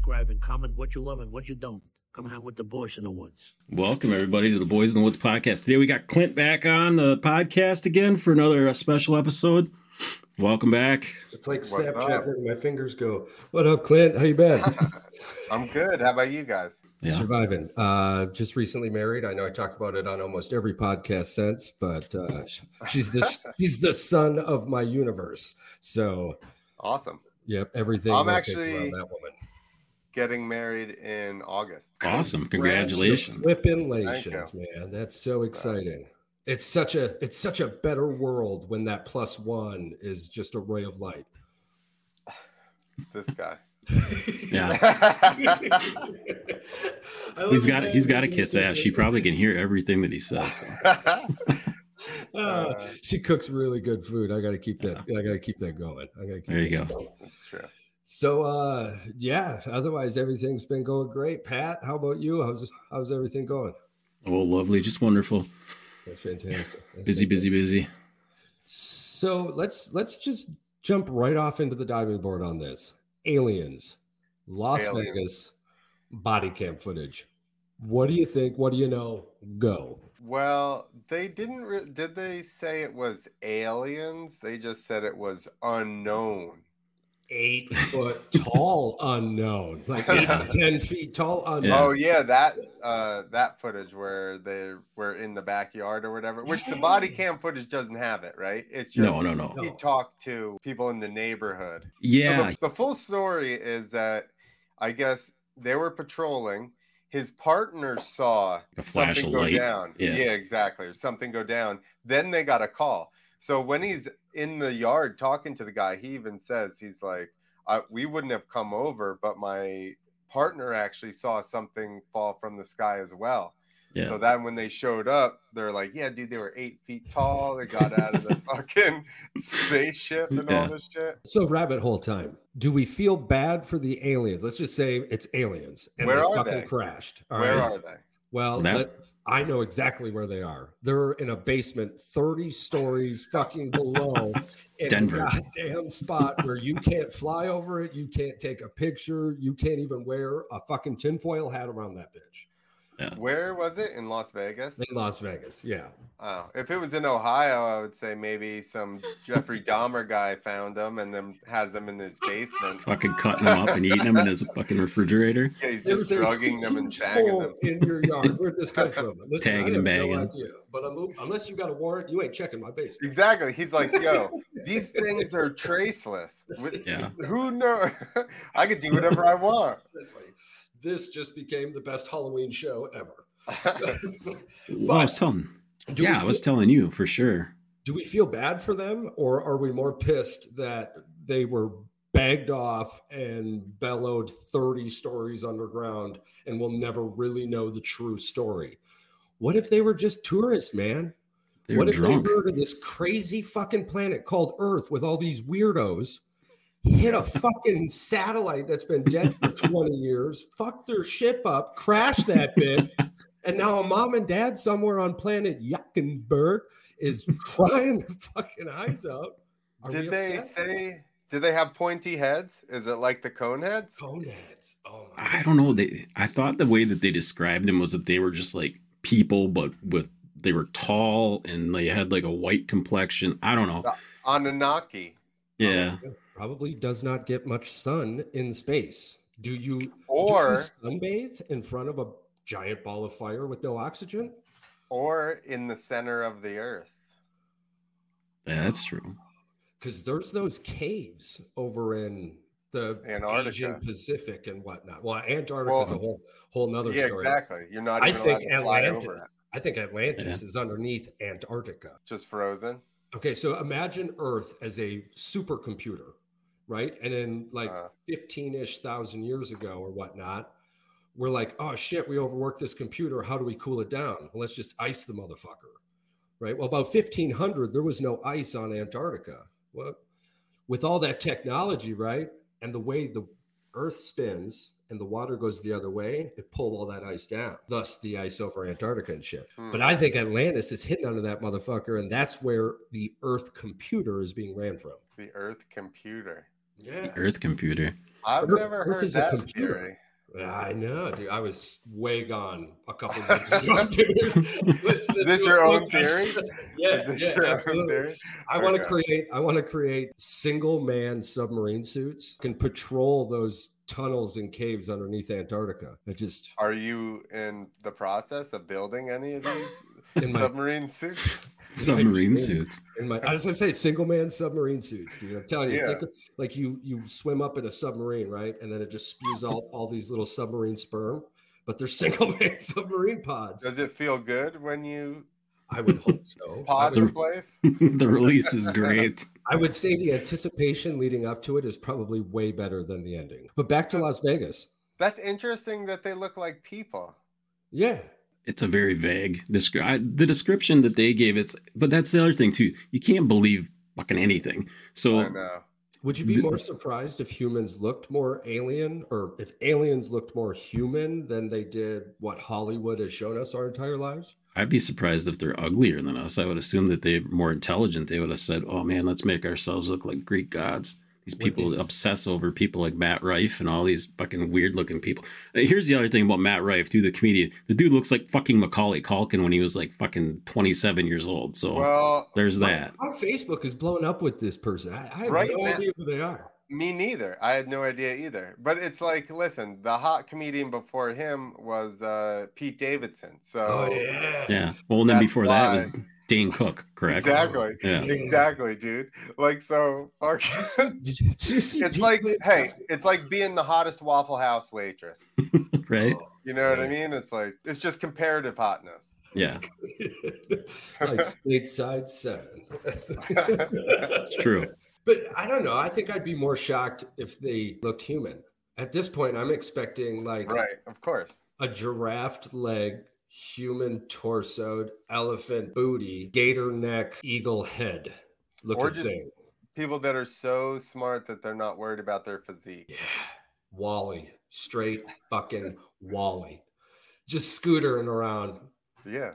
subscribe, and comment what you love and what you don't. Come hang with the boys in the woods. Welcome, everybody, to the Boys in the Woods podcast. Today we got Clint back on the podcast again for another uh, special episode. Welcome back. It's like What's Snapchat where my fingers go. What up, Clint? How you been? I'm good. How about you guys? Yeah. Surviving. Uh, just recently married. I know I talk about it on almost every podcast since, but uh, she's the she's the sun of my universe. So, Awesome. yep, everything I'm actually- around that woman. Getting married in August. Awesome. Congratulations. Flippin' Thank lations, man. That's so exciting. It's such a it's such a better world when that plus one is just a ray of light. This guy. Yeah. he's got it, he's got to man. kiss ass. She probably can hear everything that he says. Uh, she cooks really good food. I got to keep that. I got to keep that going. I got to keep. There you go. going. That's true. So, uh, yeah. Otherwise, everything's been going great. Pat, how about you? How's how's everything going? Oh, lovely. Just wonderful. That's fantastic. That's Busy, fantastic. busy, busy. So let's let's just jump right off into the diving board on this. Aliens, Las Aliens. Vegas, body cam footage. What do you think? What do you know? Go. Well, they didn't. Re- did they say it was aliens? They just said it was unknown. Eight foot tall unknown, like eight to ten feet tall unknown. Oh yeah, that uh, that footage where they were in the backyard or whatever, which the body cam footage doesn't have it, right? It's just No, no, no. he talked to people in the neighborhood. So Yeah. the, the full story is that I guess they were patrolling. His partner saw A flash something of go light. down. Yeah. exactly. Or something go down. Then they got a call. So when he's in the yard talking to the guy, he even says he's like, I, "We wouldn't have come over, but my partner actually saw something fall from the sky as well." Yeah. So then when they showed up, they're like, "Yeah, dude, they were eight feet tall. They got out of the fucking spaceship and Yeah. all this shit." So rabbit hole time. Do we feel bad for the aliens? Let's just say it's aliens and Where they are fucking they? crashed. All Where right? are they? Well, That- let- I know exactly where they are. They're in a basement 30 stories fucking below in Denver. a goddamn spot where you can't fly over it, you can't take a picture, you can't even wear a fucking tinfoil hat around that bitch. Where was it in Las Vegas? In Las Vegas, yeah. Oh, if it was in Ohio, I would say maybe some Jeffrey Dahmer guy found them and then has them in his basement. Fucking cutting them up and eating them in his fucking refrigerator. Yeah, he's just a drugging them and huge tagging them. in your yard. Where'd this come from? Listen, Tagging I and have no bagging. idea, but I'm, unless you got a warrant, you ain't checking my basement. Exactly. He's like, yo, these things are traceless. Yeah. Who knows? I could do whatever I want. Honestly, this just became the best Halloween show ever. Well, I was telling. Do we yeah, I was telling you for sure. do we feel bad for them or are we more pissed that they were bagged off and bellowed 30 stories underground and we'll never really know the true story what if they were just tourists man They were what if drunk. they heard of this crazy fucking planet called earth with all these weirdos hit a fucking satellite that's been dead for 20 years fucked their ship up crash that bitch and now a mom and dad somewhere on planet Yuckenberg is crying their fucking eyes out. Are Did they say? Did they have pointy heads? Is it like the cone heads? Coneheads? Oh! I don't know. They I thought the way that they described them was that they were just like people, but with they were tall and they had like a white complexion. I don't know. Anunnaki. Yeah. Oh, Probably does not get much sun in space. Do you do Or you sunbathe in front of a giant ball of fire with no oxygen? or in the center of the earth. Yeah, that's true. Because there's those caves over in the Antarctica. Asian Pacific and whatnot. Well, Antarctica is a Well, whole whole nother Yeah, story. exactly. You're not I think allowed over Atlantis. I think Atlantis is underneath Antarctica. Just frozen. Okay, so imagine Earth as a supercomputer, right? And then like Uh. 15-ish thousand years ago or whatnot, we're like, oh shit, we overworked this computer. How do we cool it down? Well, let's just ice the motherfucker. Right. Well, about 1500, there was no ice on Antarctica. Well, with all that technology, right? And the way the Earth spins and the water goes the other way, it pulled all that ice down. Thus, the ice over Antarctica and shit. Hmm. But I think Atlantis is hidden under that motherfucker, and that's where the Earth computer is being ran from. The Earth computer. Yeah. Earth computer. I've Earth- never Earth heard is a that computer. theory. I know, dude. I was way gone a couple days ago, dude. Listening this your own podcast. theory? yeah, Is this yeah, your own absolutely. theory? I want to create. I want to create single man submarine suits can patrol those tunnels and caves underneath Antarctica. I just Are you in the process of building any of these in my submarine suits? Submarine suits. in my as I say, single man submarine suits, dude. I'm telling you, Yeah. think of, like you you swim up in a submarine, right? And then it just spews out all these little submarine sperm, but they're single man submarine pods. Does it feel good when you I would hope so. Pod would, the place? the release is great. I would say the anticipation leading up to it is probably way better than the ending. But back to Las Vegas. That's interesting that they look like people. Yeah. It's a very vague description. The description that they gave, it's but that's the other thing too. You can't believe fucking anything. So I know. Would you be The- more surprised if humans looked more alien or if aliens looked more human than they did what Hollywood has shown us our entire lives? I'd be surprised if they're uglier than us. I would assume that they're more intelligent. They would have said, "Oh man, let's make ourselves look like Greek gods." These people they? obsess over people like Matt Rife and all these fucking weird looking people. Uh, Here's the other thing about Matt Rife, dude, the comedian. The dude looks like fucking Macaulay Culkin when he was like fucking 27 years old. So Well, there's that. My, Facebook is blowing up with this person. I, I have Right no now- idea who they are. me neither. I had no idea either. But it's like, listen, the hot comedian before him was uh, Pete Davidson. So Oh yeah. Yeah. Well, and then That's before that it was Dane Cook, correct? exactly, Yeah. exactly, dude. Like so, fuck. Did you, did you see it's like, hey, it's like being the hottest Waffle House waitress. right? You know what I mean? It's like it's just comparative hotness. Yeah. like stateside seven. It's true. But I don't know. I think I'd be more shocked if they looked human. At this point, I'm expecting like Right, of course. a giraffe leg, human torsoed, elephant booty, gator neck, eagle head looking Or just- thing. People that are so smart that they're not worried about their physique. Yeah. Wally. Straight fucking Wally. Just scootering around. Yeah.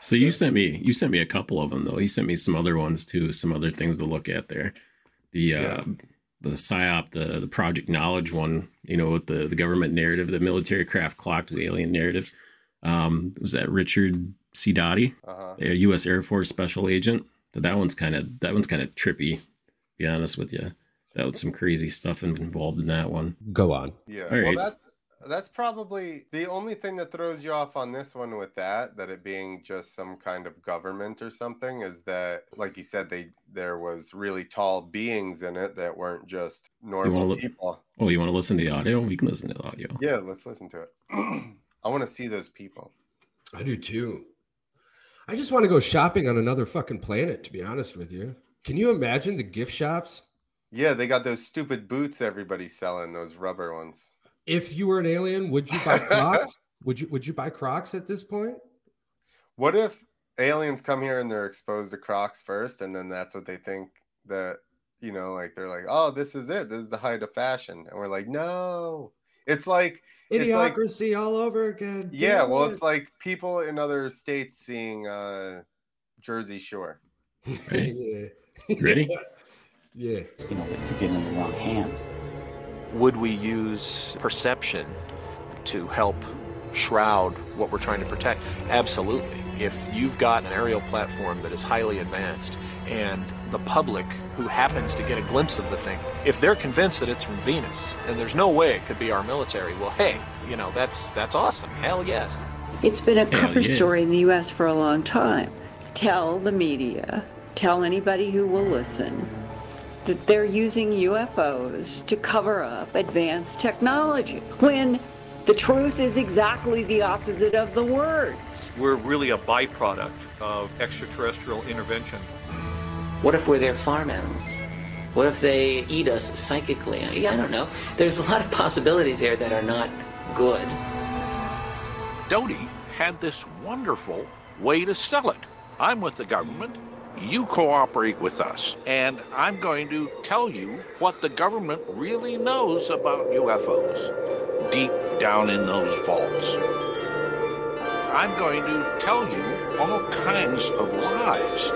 So you sent me you sent me a couple of them though. You sent me some other ones too, some other things to look at there. The uh Yeah. The psyop, the the project knowledge one, you know, with the the government narrative, the military craft clocked the alien narrative. Um was that Richard C. Doty, Uh-huh. a U.S. Air Force special agent? That that one's kind of that one's kind of trippy. To be honest with you, that was some crazy stuff involved in that one. Go on. Yeah. All Well, right. that's that's probably the only thing that throws you off on this one with that that it being just some kind of government or something is that like you said they there was really tall beings in it that weren't just normal look- people. Oh, you want to listen to the audio? We can listen to the audio. Yeah, let's listen to it. I want to see those people. I do too. I just want to go shopping on another fucking planet, to be honest with you. Can you imagine the gift shops? Yeah, they got those stupid boots everybody's selling, those rubber ones. If you were an alien, would you buy Crocs? would you would you buy Crocs at this point? What if aliens come here and they're exposed to Crocs first, and then that's what they think that you know, like they're like, "Oh, this is it. This is the height of fashion," and we're like, "No." It's like, It's like- all over again. yeah, well, it. it's like people in other states seeing uh, Jersey Shore. Right. yeah. Ready? Yeah. you know, it could get in the wrong hands. Would we use perception to help shroud what we're trying to protect? Absolutely. If you've got an aerial platform that is highly advanced and the public who happens to get a glimpse of the thing, if they're convinced that it's from Venus and there's no way it could be our military, well, hey, you know, that's that's awesome. Hell yes. It's been a cover yes. story in the U.S. for a long time. Tell the media, tell anybody who will listen, that they're using UFOs to cover up advanced technology when the truth is exactly the opposite of the words. We're really a byproduct of extraterrestrial intervention. What if we're their farm animals? What if they eat us psychically? I don't know. There's a lot of possibilities here that are not good. Doty had this wonderful way to sell it. I'm with the government. You cooperate with us. And I'm going to tell you what the government really knows about UFOs deep down in those vaults. I'm going to tell you all kinds of lies.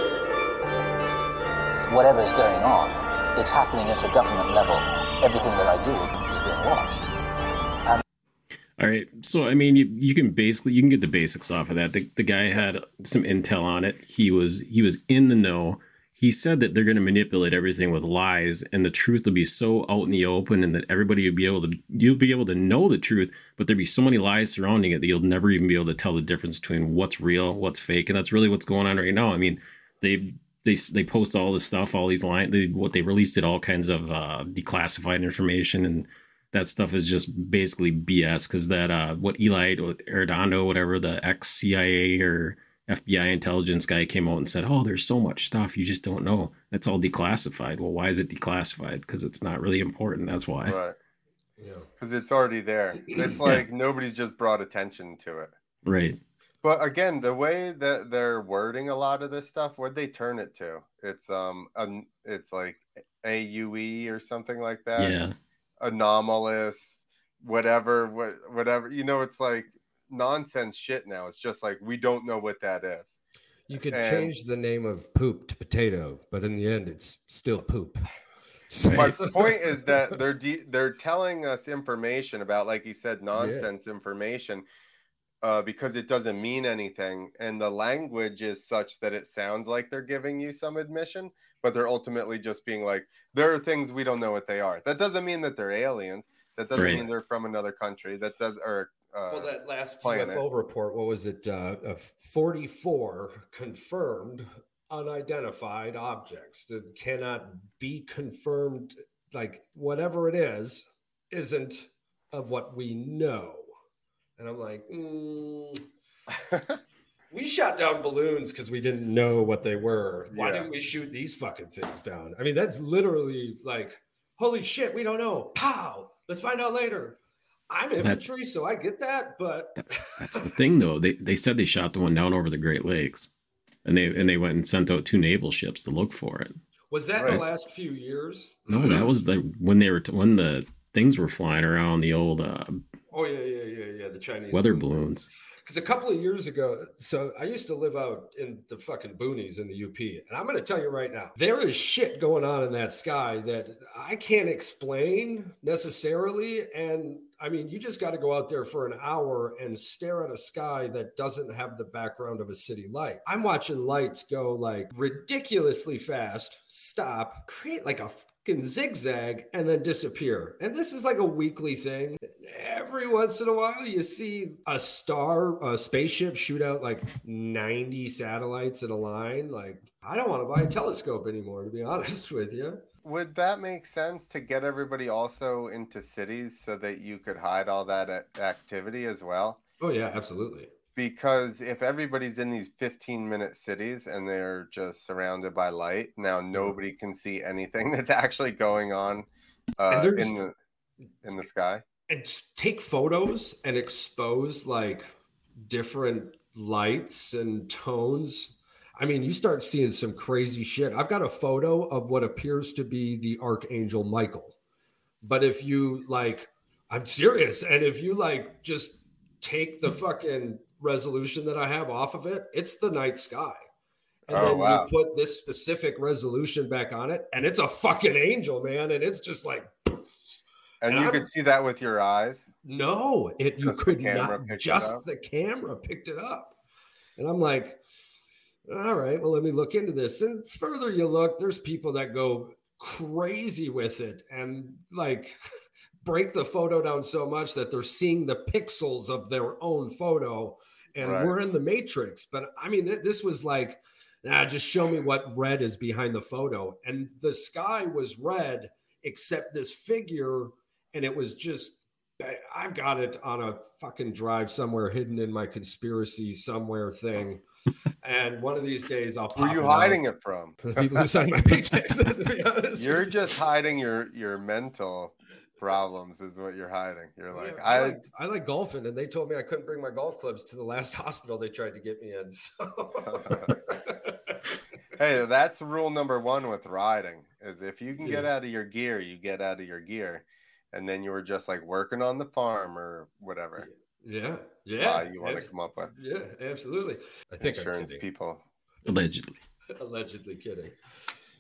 Whatever's going on, it's happening at a government level. Everything that I do is being watched. All right. So I mean, you, you can basically you can get the basics off of that. The, the guy had some intel on it. He was he was in the know. He said that they're going to manipulate everything with lies, and the truth will be so out in the open, and that everybody will be able to you'll be able to know the truth, but there'll be so many lies surrounding it that you'll never even be able to tell the difference between what's real, what's fake, and that's really what's going on right now. I mean, they they they post all this stuff, all these lines. They, what they released it all kinds of uh, declassified information and that stuff is just basically BS because that uh, what Eli Arredondo, whatever the ex CIA or FBI intelligence guy came out and said, "Oh, there's so much stuff you just don't know. That's all declassified." Well, why is it declassified? Because it's not really important. That's why. Right. Yeah. Because it's already there. It's like nobody's just brought attention to it. Right. But again, the way that they're wording a lot of this stuff, what they turn it to? It's um, um it's like AUE or something like that. Yeah anomalous, whatever, what, whatever. You know, it's like nonsense shit now. It's just like we don't know what that is. You could and, change the name of poop to potato, but in the end, it's still poop. My point is that they're de- they're telling us information about, like he said, nonsense yeah. information, uh, because it doesn't mean anything, and the language is such that it sounds like they're giving you some admission, but they're ultimately just being like, there are things we don't know what they are. That doesn't mean that they're aliens. That doesn't right. mean they're from another country. That does or uh, well, that last planet. UFO report, what was it? Uh, 44 confirmed unidentified objects that cannot be confirmed. Like whatever it is, isn't of what we know. And I'm like, mm. we shot down balloons because we didn't know what they were. Why yeah. didn't we shoot these fucking things down? I mean, that's literally like, holy shit, we don't know. Pow! Let's find out later. I'm infantry, that, so I get that, but that's the thing though. They they said they shot the one down over the Great Lakes. And they and they went and sent out two naval ships to look for it. Was that right. the last few years? No, that was the when they were when the things were flying around the old uh, Oh yeah, yeah, yeah, yeah. The Chinese weather balloons because a couple of years ago, so I used to live out in the fucking boonies in the UP, and I'm going to tell you right now, there is shit going on in that sky that I can't explain necessarily, and I mean, you just got to go out there for an hour and stare at a sky that doesn't have the background of a city light. I'm watching lights go like ridiculously fast, stop, create like a fucking zigzag, and then disappear. And this is like a weekly thing. Every once in a while, you see a star, a spaceship shoot out like 90 satellites in a line. Like, I don't want to buy a telescope anymore, to be honest with you would that make sense to get everybody also into cities so that you could hide all that activity as well? Oh yeah, absolutely. Because if everybody's in these 15 minute cities and they're just surrounded by light, now nobody can see anything that's actually going on uh, in the in the sky. And take photos and expose like different lights and tones I mean, you start seeing some crazy shit. I've got a photo of what appears to be the Archangel Michael. But if you like, I'm serious. And if you like just take the fucking resolution that I have off of it, it's the night sky. And oh, then wow. you put this specific resolution back on it, and it's a fucking angel, man. And it's just like and, and you I'm, could see that with your eyes. No, it you could not. Just the camera picked it up, and I'm like, all right, well, let me look into this. And further you look, there's people that go crazy with it and like break the photo down so much that they're seeing the pixels of their own photo and right. we're in the matrix. But I mean, this was like, nah, just show me what red is behind the photo. And the sky was red, except this figure, and it was just I've got it on a fucking drive somewhere hidden in my conspiracy somewhere thing and one of these days I'll. Who are you hiding it from? The people who sign my paychecks. to be honest, you're just hiding your your mental problems is what you're hiding. You're like, yeah, I, I, like, I like golfing, and they told me I couldn't bring my golf clubs to the last hospital they tried to get me in. So. hey, that's rule number one with riding: is if you can yeah. get out of your gear, you get out of your gear, and then you were just like working on the farm or whatever. Yeah, yeah. Uh, you want to come up with? Yeah, absolutely. I think insurance people allegedly. allegedly kidding.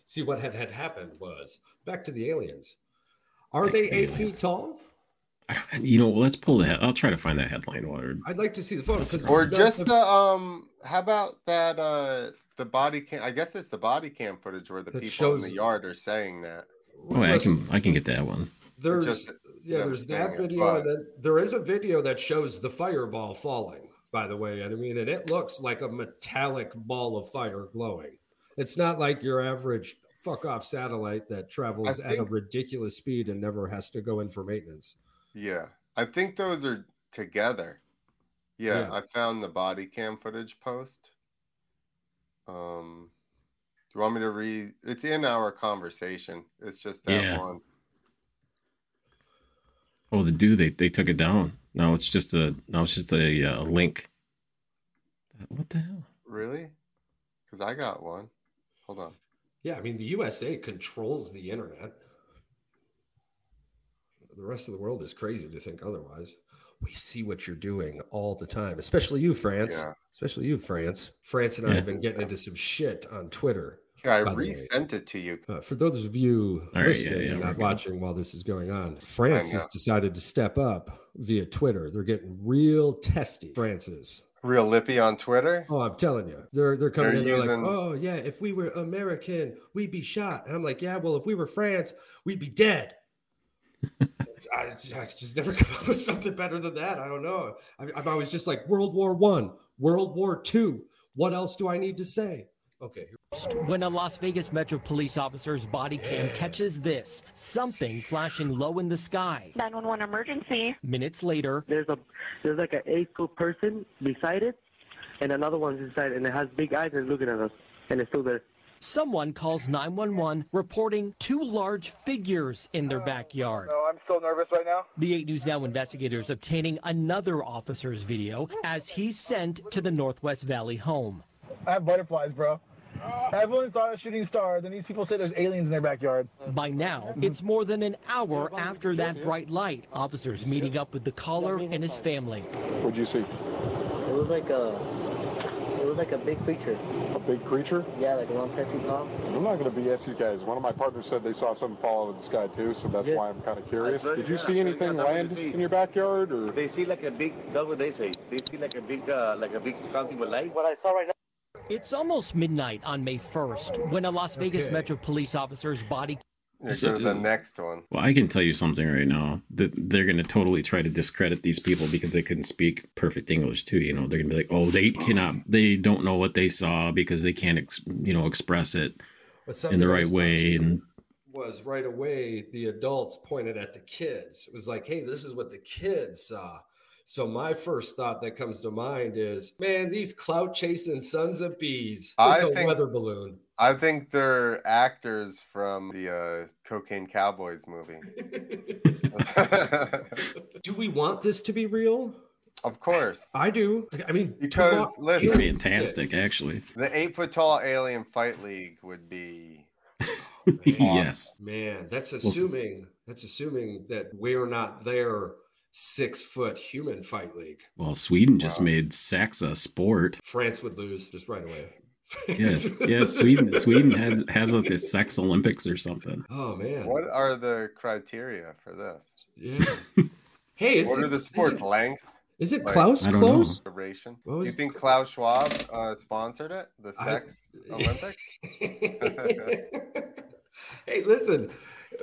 See what had, had happened was back to the aliens. Are they eight feet tall? You know, let's pull the head. I'll try to find that headline. While I'd like to see the photo. 'cause Or just the- the um how about that uh the body cam I guess it's the body cam footage where the That people shows- in the yard are saying that. Oh, I can I can get that one. There's just yeah, there's that video, but- and then there is a video that shows the fireball falling. By the way, and I mean, and it looks like a metallic ball of fire glowing. It's not like your average fuck off satellite that travels at a ridiculous speed and never has to go in for maintenance. Yeah. I think those are together. Yeah, Yeah. I found the body cam footage post. Um do you want me to read it's in our conversation. It's just that Yeah. one. Oh, the dude they they took it down. Now it's just a now it's just a uh, link. What the hell? Really? Because I got one. Hold on. Yeah, I mean, the USA controls the internet. The rest of the world is crazy to think otherwise. We see what you're doing all the time, especially you, France. Yeah. Especially you, France. France and I Yeah. have been getting into some shit on Twitter. Here, I by the way. resent it to you. Uh, for those of you All right, yeah, listening yeah, and we're not good. watching while this is going on, France know. has decided to step up via Twitter. They're getting real testy. France is. Real lippy on Twitter. Oh, I'm telling you, they're they're coming They're in. They're using- like, oh yeah, if we were American, we'd be shot. And I'm like, yeah, well, if we were France, we'd be dead. I, I just never come up with something better than that. I don't know. I, I'm always just like World War One, World War Two. What else do I need to say? Okay, When a Las Vegas Metro police officer's body cam catches this something flashing low in the sky. 911 emergency. Minutes later, There's a there's like an eight foot person beside it, and another one's inside, and it has big eyes and looking at us, and it's still there. someone calls 911 reporting two large figures in their backyard. No, I'm still nervous right now. The 8 News Now investigators obtaining another officer's video as he's sent to the Northwest Valley home. I have butterflies, bro. I've only saw a shooting star. Then these people say there's aliens in their backyard. By now, it's more than an hour after that bright light. Officers meeting up with the caller and his family. What'd you see? It was like a it was like a big creature. A big creature? Yeah, like around ten feet tall. I'm not going to BS you guys. One of my partners said they saw something fall out of the sky too, so that's why I'm kind of curious. Did you see anything land in your backyard, or They see like a big. That's what they say. They see like a big, uh, like a big something with light. What I saw right now. It's almost midnight on May 1st when a Las Vegas Okay. Metro police officer's body Here So- the next one. Well, I can tell you something right now that they're going to totally try to discredit these people because they couldn't speak perfect English too. You know, they're going to be like, "Oh, they cannot, they don't know what they saw because they can't, ex- you know, express it in the right way." And was right away the adults pointed at the kids. It was like, hey, this is what the kids saw. So my first thought that comes to mind is, man, these clout chasing sons of bees. I It's a think- weather balloon. I think they're actors from the uh, Cocaine Cowboys movie. Do we want this to be real? of course. I do. I mean, Because, tomorrow- listen- fantastic, actually. The eight foot tall alien fight league would be yes. Man, that's assuming that's assuming that we're not their six foot human fight league. Well, Sweden just made sex a sport. France would lose just right away. Yes, yes. Sweden, Sweden has has like this sex Olympics or something. Oh man. What are the criteria for this? Yeah. Hey, is what it- are the is sports it- length? Is it Like- Klaus I don't know. close? Duration. What Do you was- think Klaus Schwab uh, sponsored it? The I- sex Olympics? hey, listen,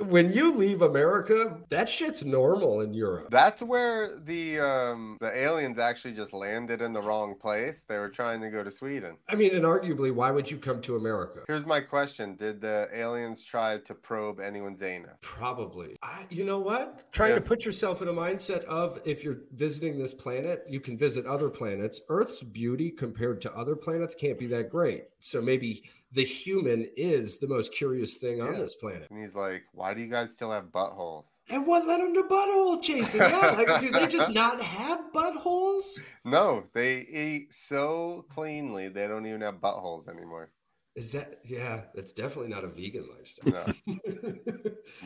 when you leave America, that shit's normal in Europe. That's where the um, the aliens actually just landed in the wrong place. They were trying to go to Sweden. I mean, and arguably, why would you come to America? Here's my question: Did the aliens try to probe anyone's anus? Probably. I, you know what? Trying Yeah. to put yourself in a mindset of if you're visiting this planet, you can visit other planets. Earth's beauty compared to other planets can't be that great. So maybe the human is the most curious thing on this planet. And he's like, "Why do you guys still have buttholes?" And what led them to butthole chasing? Yeah, like, do they just not have buttholes? No, they eat so cleanly they don't even have buttholes anymore. Is that yeah? That's definitely not a vegan lifestyle. No,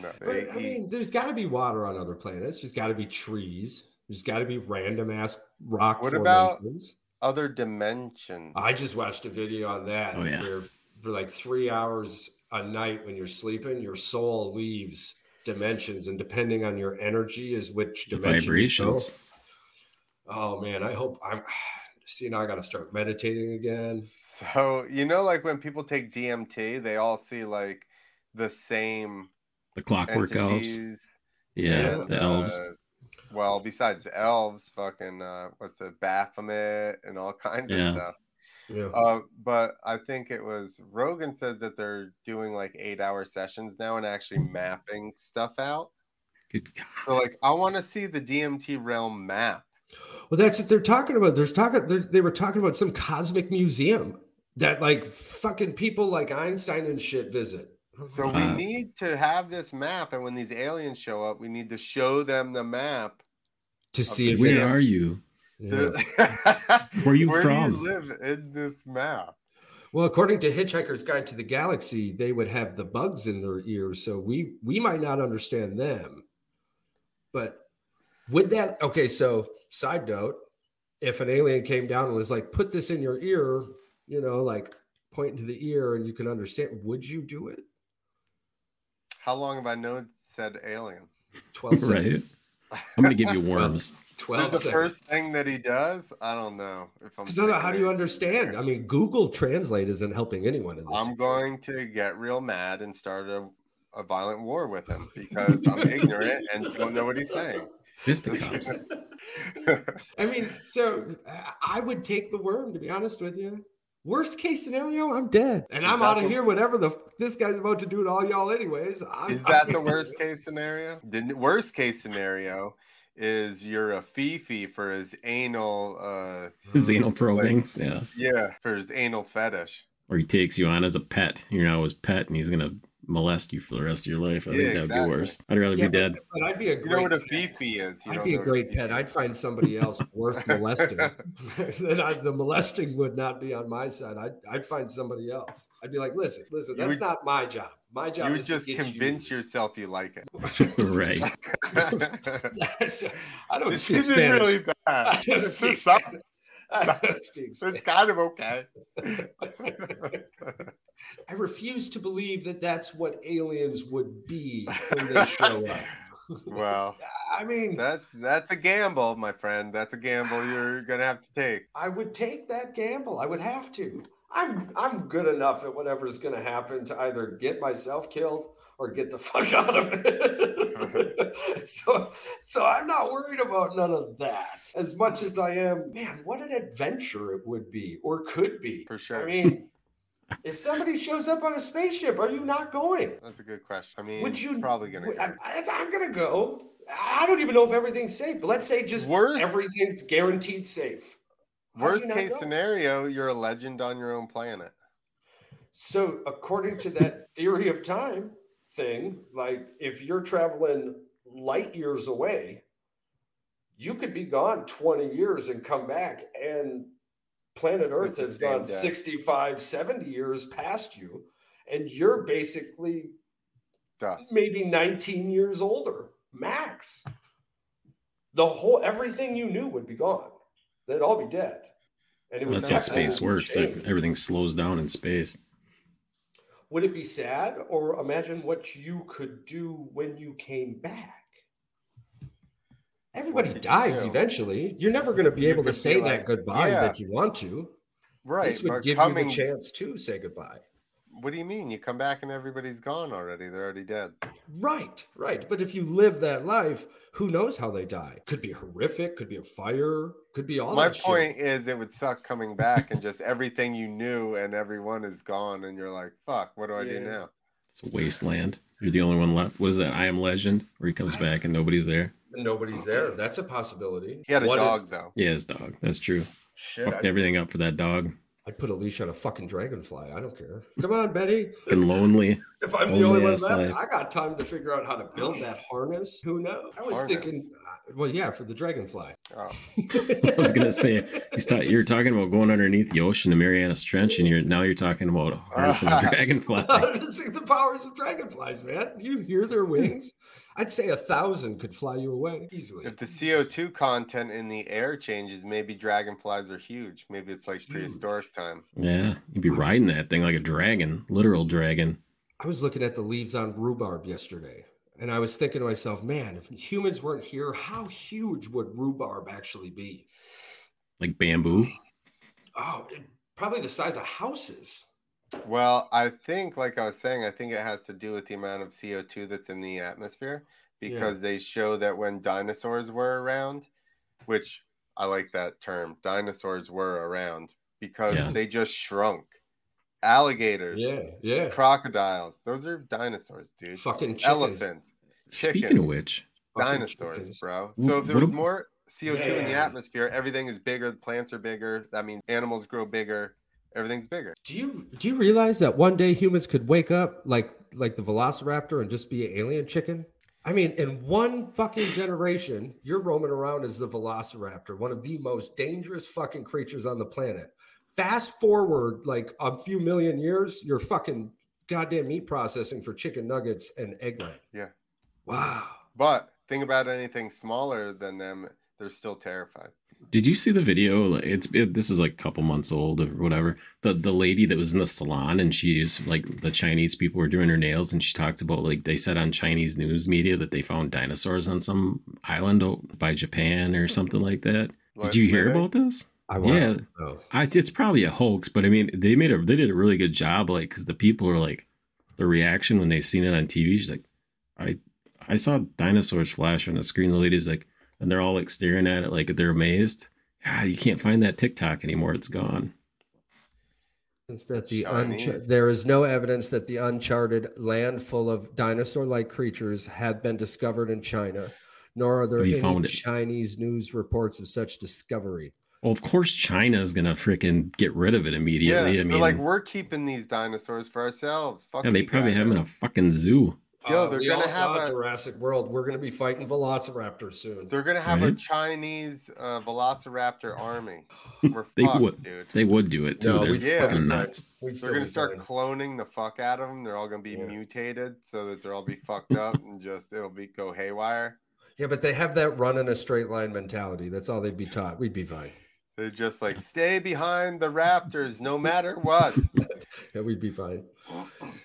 no, But they I mean, there's got to be water on other planets. There's got to be trees. There's got to be random ass rock What about other dimensions? I just watched a video on that Oh, yeah. where for like three hours a night when you're sleeping, your soul leaves dimensions, and depending on your energy, is which The dimension. you vibrations. Oh man, I hope I'm. See now, I got to start meditating again. So you know, like when people take DMT, they all see like the same The clockwork elves. entities. Yeah, and, the elves. uh, well, besides elves, fucking uh, what's it, Baphomet, and all kinds Yeah. of stuff. Yeah. Uh, but I think it was Rogan says that they're doing like eight hour sessions now and actually mapping stuff out. Good God. So like, I want to see the DMT realm map. Well, that's what they're talking about. There's talking. they're- They were talking about some cosmic museum that like fucking people like Einstein and shit visit. So we Uh, need to have this map, and when these aliens show up, we need to show them the map. to see the if Where are you? Yeah. Where are you Where do from? you live in this map? Well, according to Hitchhiker's Guide to the Galaxy, they would have the bugs in their ears, so we we might not understand them. But would that okay? So, side note: if an alien came down and was like, "Put this in your ear," you know, like point to the ear, and you can understand, would you do it? How long have I known said alien? Twelve Right. I'm gonna give you worms. Twelve is the seconds. first thing that he does. I don't know if I'm. Because how do you understand? I mean, Google Translate isn't helping anyone in this. I'm going to get real mad and start a, a violent war with him because I'm ignorant and don't know what he's saying. Fisticuffs. I mean, so I- I would take the worm to be honest with you. Worst case scenario, I'm dead, and Is I'm out of the- here. Whatever the f- this guy's about to do to all y'all, anyways. I'm, Is that the worst case scenario? The worst case scenario is you're a fifi for his anal. uh His anal probings. Yeah. Yeah, for his anal fetish. Or he takes you on as a pet. You're now his pet, and he's gonna molest you for the rest of your life. I Yeah, think that'd exactly. be worse. I'd rather Yeah, be dead. But, but I'd be a You great. know what a fifi is? You I'd be a what a great pet. I'd find somebody else worth molesting. then I, the molesting would not be on my side. I'd, I'd find somebody else. I'd be like, listen, listen, that's would- not my job. My job You would is to just get convince yourself you like it. right. I don't this speak isn't Spanish. really bad. I don't It's some- Spanish. I don't speak Spanish. It's kind of okay. I refuse to believe that that's what aliens would be when they show up. well, I mean, that's that's a gamble, my friend. That's a gamble you're gonna have to take. I would take that gamble. I would have to. I'm I'm good enough at whatever's going to happen to either get myself killed or get the fuck out of it. so so I'm not worried about none of that. As much as I am, man, what an adventure it would be or could be. For sure. I mean, if somebody shows up on a spaceship, are you not going? That's a good question. I mean, Would you probably gonna would- go. I'm, I'm gonna go. I don't even know if everything's safe, but let's say just Worst- everything's guaranteed safe. How do you Worst case go? scenario, you're a legend on your own planet. So, according to that theory of time thing, like if you're traveling light years away, you could be gone 20 years and come back, and planet Earth has gone day. 65, 70 years past you, and you're basically Dust. maybe 19 years older, max. The whole everything you knew would be gone. They'd all be dead. And it would That's how space works. Like, everything slows down in space. Would it be sad or imagine what you could do when you came back? Everybody could you dies eventually. You're never going to be You able to say like, that goodbye yeah. that you want to. Right. this would but give coming, you the chance to say goodbye. What do you mean? You come back and everybody's gone already. They're already dead. Right, right. But if you live that life, who knows how they die? Could be horrific, could be a fire, could be all My that shit. point is, it would suck coming back and just everything you knew and everyone is gone, and you're like, "Fuck, what do I do now?" It's a wasteland. You're the only one left. What is that? I am Legend, where he comes back and nobody's there. Nobody's there. That's a possibility. He had a What dog is- though. Yeah, his dog. That's true. Shit, Fucked I'd- everything up for that dog. I'd put a leash on a fucking dragonfly. I don't care. Come on, Betty. And lonely. If I'm the only one left, life. I got time to figure out how to build that harness. Who knows? I was thinking, uh, well, yeah, for the dragonfly. Oh. I was gonna say he's ta- you're talking about going underneath the ocean, the Marianas Trench, and you're now you're talking about harnessing a dragonfly. Harnessing the powers of dragonflies, man. You hear their wings? I'd say a thousand could fly you away easily. If the CO2 content in the air changes, maybe dragonflies are huge. Maybe it's like prehistoric time. Yeah, you'd be riding that thing like a dragon, literal dragon. I was looking at the leaves on rhubarb yesterday, and I was thinking to myself, man, if humans weren't here, how huge would rhubarb actually be? Like bamboo. Oh, probably the size of houses. Well, I think, like I was saying, I think it has to do with the amount of CO2 that's in the atmosphere because they show that when dinosaurs were around, which I like that term, dinosaurs were around because Yeah. they just shrunk. Alligators, Yeah, yeah. crocodiles, those are dinosaurs, dude. Fucking chickens. elephants, Speaking of which, dinosaurs, chickens. bro. So if there was more CO2 in the atmosphere, everything is bigger, the plants are bigger. That means animals grow bigger, everything's bigger. Do you do you realize that one day humans could wake up like like the Velociraptor and just be an alien chicken? I mean, in one fucking generation, you're roaming around as the Velociraptor, one of the most dangerous fucking creatures on the planet. Fast forward like a few million years, you're fucking goddamn meat processing for chicken nuggets and eggland. Yeah. Wow. But think about anything smaller than them, they're still terrified. did you see the video? It's it, this is like a couple months old or whatever. The the lady that was in the salon and she's like the Chinese people were doing her nails and she talked about like they said on Chinese news media that they found dinosaurs on some island by Japan or something like that. What, Did you hear about this? I Yeah. to know. I, it's probably a hoax, but I mean, they made a they did a really good job, like because the people were like, the reaction when they seen it on TV, she's like, I I saw dinosaurs flash on the screen. The lady's like, and they're all like staring at it, like they're amazed. Ah, you can't find that TikTok anymore; it's gone. Is that the Chinese. uncha- there is no evidence that the uncharted land full of dinosaur-like creatures had been discovered in China, nor are there Have you any found? Chinese news reports of such discovery. Well, of course, China is gonna freaking get rid of it immediately. Yeah, immediately. I mean, like we're keeping these dinosaurs for ourselves. Fuck yeah, they probably guys. have them in a fucking zoo. Yo, Uh, they're we gonna all have saw a- Jurassic World. We're going to be fighting Velociraptors soon. They're gonna have a Chinese uh, Velociraptor army. We're They fucked, would, dude. they would do it too. No, They're we'd still fucking be nuts. We'd They're gonna start fine. cloning the fuck out of them. They're all gonna be Yeah. mutated so that they're all be fucked up and just it'll be go haywire. Yeah, but they have that run in a straight line mentality. That's all they'd be taught. We'd be fine. They're just like stay behind the raptors no matter what. Yeah, we'd be fine.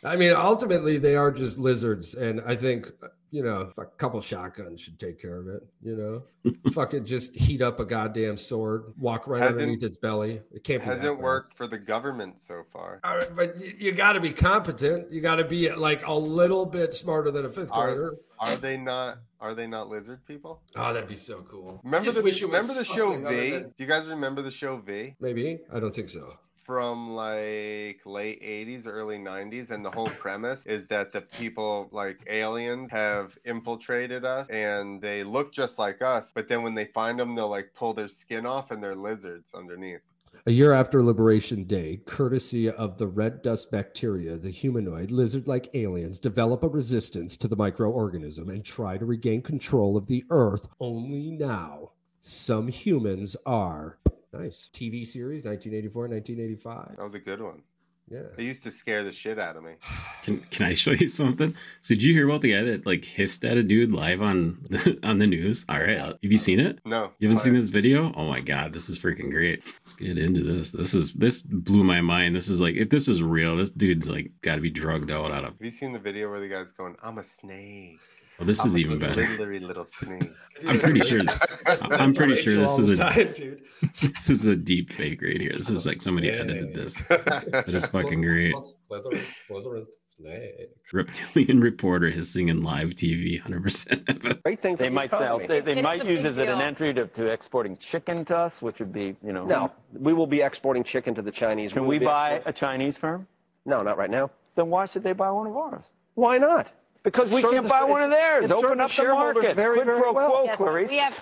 I mean, ultimately, they are just lizards, and I think you know a couple shotguns should take care of it. You know, fucking just heat up a goddamn sword, walk right Hasn't- underneath its belly. It can't be. Hasn't worked for the government so far. All right, but you, you got to be competent. You got to be like a little bit smarter than a fifth grader. Are, are they not? Are they not lizard people? Oh, that'd be so cool. Remember the wish it was remember the show V? Do you guys remember the show V Maybe I don't think so. From like late '80s, early '90s? And the whole premise is that the people like aliens have infiltrated us, and they look just like us. But then when they find them, they'll like pull their skin off, and they're lizards underneath. A year after Liberation Day, courtesy of the red dust bacteria, the humanoid lizard like aliens develop a resistance to the microorganism and try to regain control of the earth. Only now, some humans are. Nice. TV series, 1984, 1985. That was a good one. Yeah. They used to scare the shit out of me. Can Can I show you something? So, did you hear about the guy that like hissed at a dude live on the, on the news? All right, uh, have you seen it? No, You haven't seen this video? Oh my god, this is freaking great. Let's get into this. This is this blew my mind. This is like if this is real, this dude's like got to be drugged out out of. Have you seen the video where the guy's going, "I'm a snake"? Well, this I'm is even better. Literally little snake. I'm pretty sure. I'm pretty sure this is a time, dude. this is a deep fake right here. This is like somebody edited this. That is fucking great. Slither- Slytherin snake. Reptilian reporter hissing in live TV, 100%. Great thing They might sell. They, they might use as an entry to, to exporting chicken to us, which would be, you know. No, we will be exporting chicken to the Chinese. Can will we buy export- a Chinese firm? No, not right now. Then why should they buy one of ours? Why not? Because we can't buy one of theirs. Open up the the market. very, Quid very pro well. quo, Yes, Clarice. we have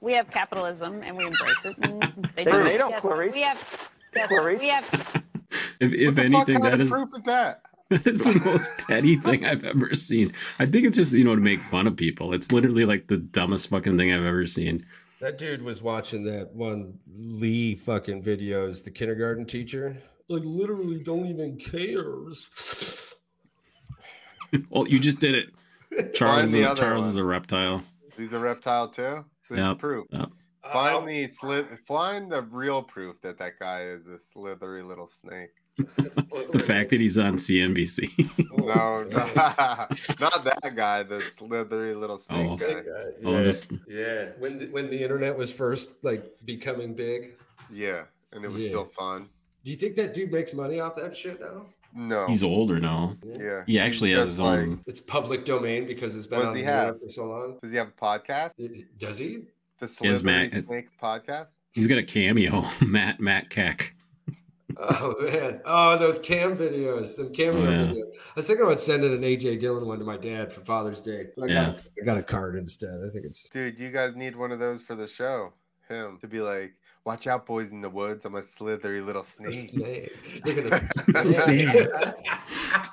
we have capitalism and we embrace it. And they, They- do. they don't, Yes, Clarice. We have yes, Clarice. we have If, if What the fuck anything, kind that of is proof is that? that is the most petty thing I've ever seen. I think it's just you know to make fun of people. It's literally like the dumbest fucking thing I've ever seen. That dude was watching that one Lee fucking videos, the kindergarten teacher. Like literally don't even cares. Well, you just did it. Charles, is a, Charles one. is a reptile. He's a reptile too. This Yep, proof. yep. Find oh. the slit. Find the real proof that that guy is a slithery little snake. the fact that he's on CNBC. No, not that guy, the slithery little oh. snake Oh. guy. Oh, yeah, this- yeah. When the, when the internet was first like becoming big. Yeah, and it was Yeah. still fun. Do you think that dude makes money off that shit now? No, He's older now. Yeah, He actually he's has just his own. It's public domain because it's been What does on he the internet have? for so long. Does he have a podcast? Does he? The He has Matt- Snake podcast. He's got a cameo, Matt Matt Keck. Oh man! Oh, those cam videos, the cameo Oh, yeah. videos. I was thinking about sending an AJ Dillon one to my dad for Father's Day, but I, Yeah. got, I got a card instead. I think it's Dude, Do you guys need one of those for the show. Him to be like, watch out, boys in the woods. I'm a slithery little snake. snake. They're gonna.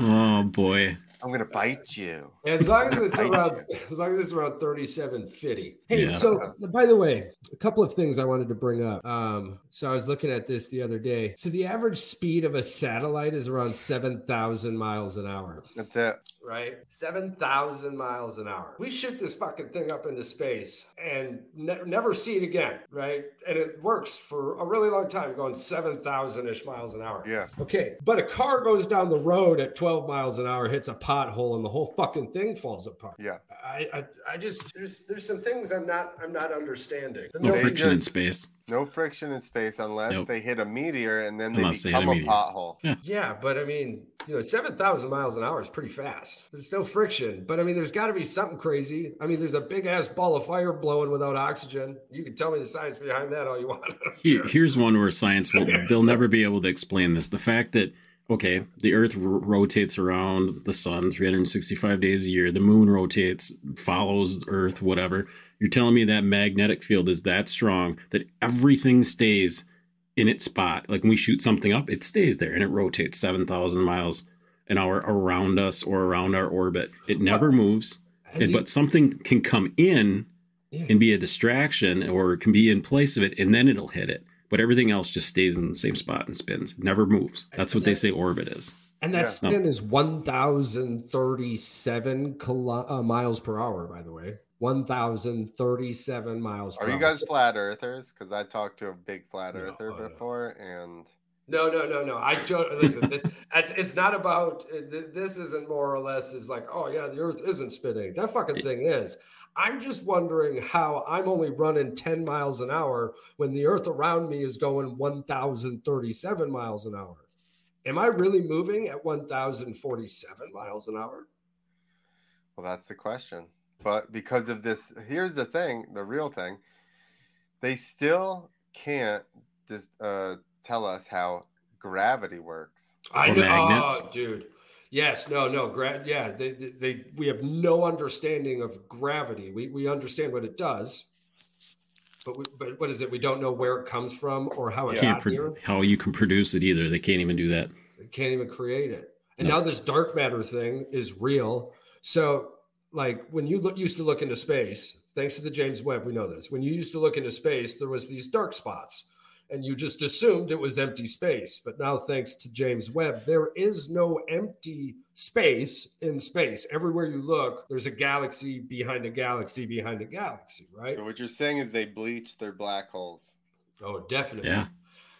Oh boy. I'm gonna bite you. As long as it's Bite around, as long as it's around thirty-seven fifty. Hey, Yeah. so by the way, a couple of things I wanted to bring up. Um, so I was looking at this the other day. So the average speed of a satellite is around seven thousand miles an hour. That's it. Right, seven thousand miles an hour. We shoot this fucking thing up into space and ne- never see it again. Right, and it works for a really long time, going seven thousand ish miles an hour. Yeah. Okay, but a car goes down the road at 12 miles an hour, hits a pothole, and the whole fucking thing falls apart. Yeah. I, I, I just there's there's some things I'm not I'm not understanding. The No no- friction in space. No friction in space unless Nope. they hit a meteor and then Unless they they a become a, pothole. Yeah. Yeah, but I mean, you know, 7,000 miles an hour is pretty fast. There's no friction, but I mean, there's got to be something crazy. I mean, there's a big ass ball of fire blowing without oxygen. You can tell me the science behind that all you want. Here- Here's one where science will they'll never be able to explain this. The fact that okay, the Earth r- rotates around the sun 365 days a year. The moon rotates, follows Earth, whatever. You're telling me that magnetic field is that strong that everything stays in its spot. Like when we shoot something up, it stays there and it rotates 7,000 miles an hour around us or around our orbit. It never moves. and And- you- but something can come in Yeah. and be a distraction or it can be in place of it and then it'll hit it. But everything else just stays in the same spot and spins. It never moves. That's what they say orbit is. And that Yeah. spin is 1,037 kilo- uh, miles per hour, by the way. 1,037 miles Are you guys So- flat earthers? Because I talked to a big flat earther before, and No, no, no, no. I don't listen. This, it's, it's not about. uh, This isn't more or less is like, oh yeah, the Earth isn't spinning. That fucking thing is. I'm just wondering how I'm only running 10 miles an hour when the Earth around me is going 1,037 miles an hour. Am I really moving at 1,047 miles an hour? well, that's the question. But because of this, here's the thing: the real thing, they still can't just uh, tell us how gravity works. I know, oh, dude. Yes, no, no. Gra- yeah, they, they, they, we have no understanding of gravity. We, we understand what it does, but, we, but what is it? We don't know where it comes from or how it Can't got pro- here. how you can produce it either. They can't even do that. They can't even create it. And No. now this dark matter thing is real. So, like when you look, used to look into space, thanks to the James Webb, we know this. When you used to look into space, there was these dark spots, and you just assumed it was empty space. But now, thanks to James Webb, there is no empty space in space. Everywhere you look, there's a galaxy behind a galaxy behind a galaxy, right? So what you're saying is they bleach their black holes. Oh, definitely. Yeah.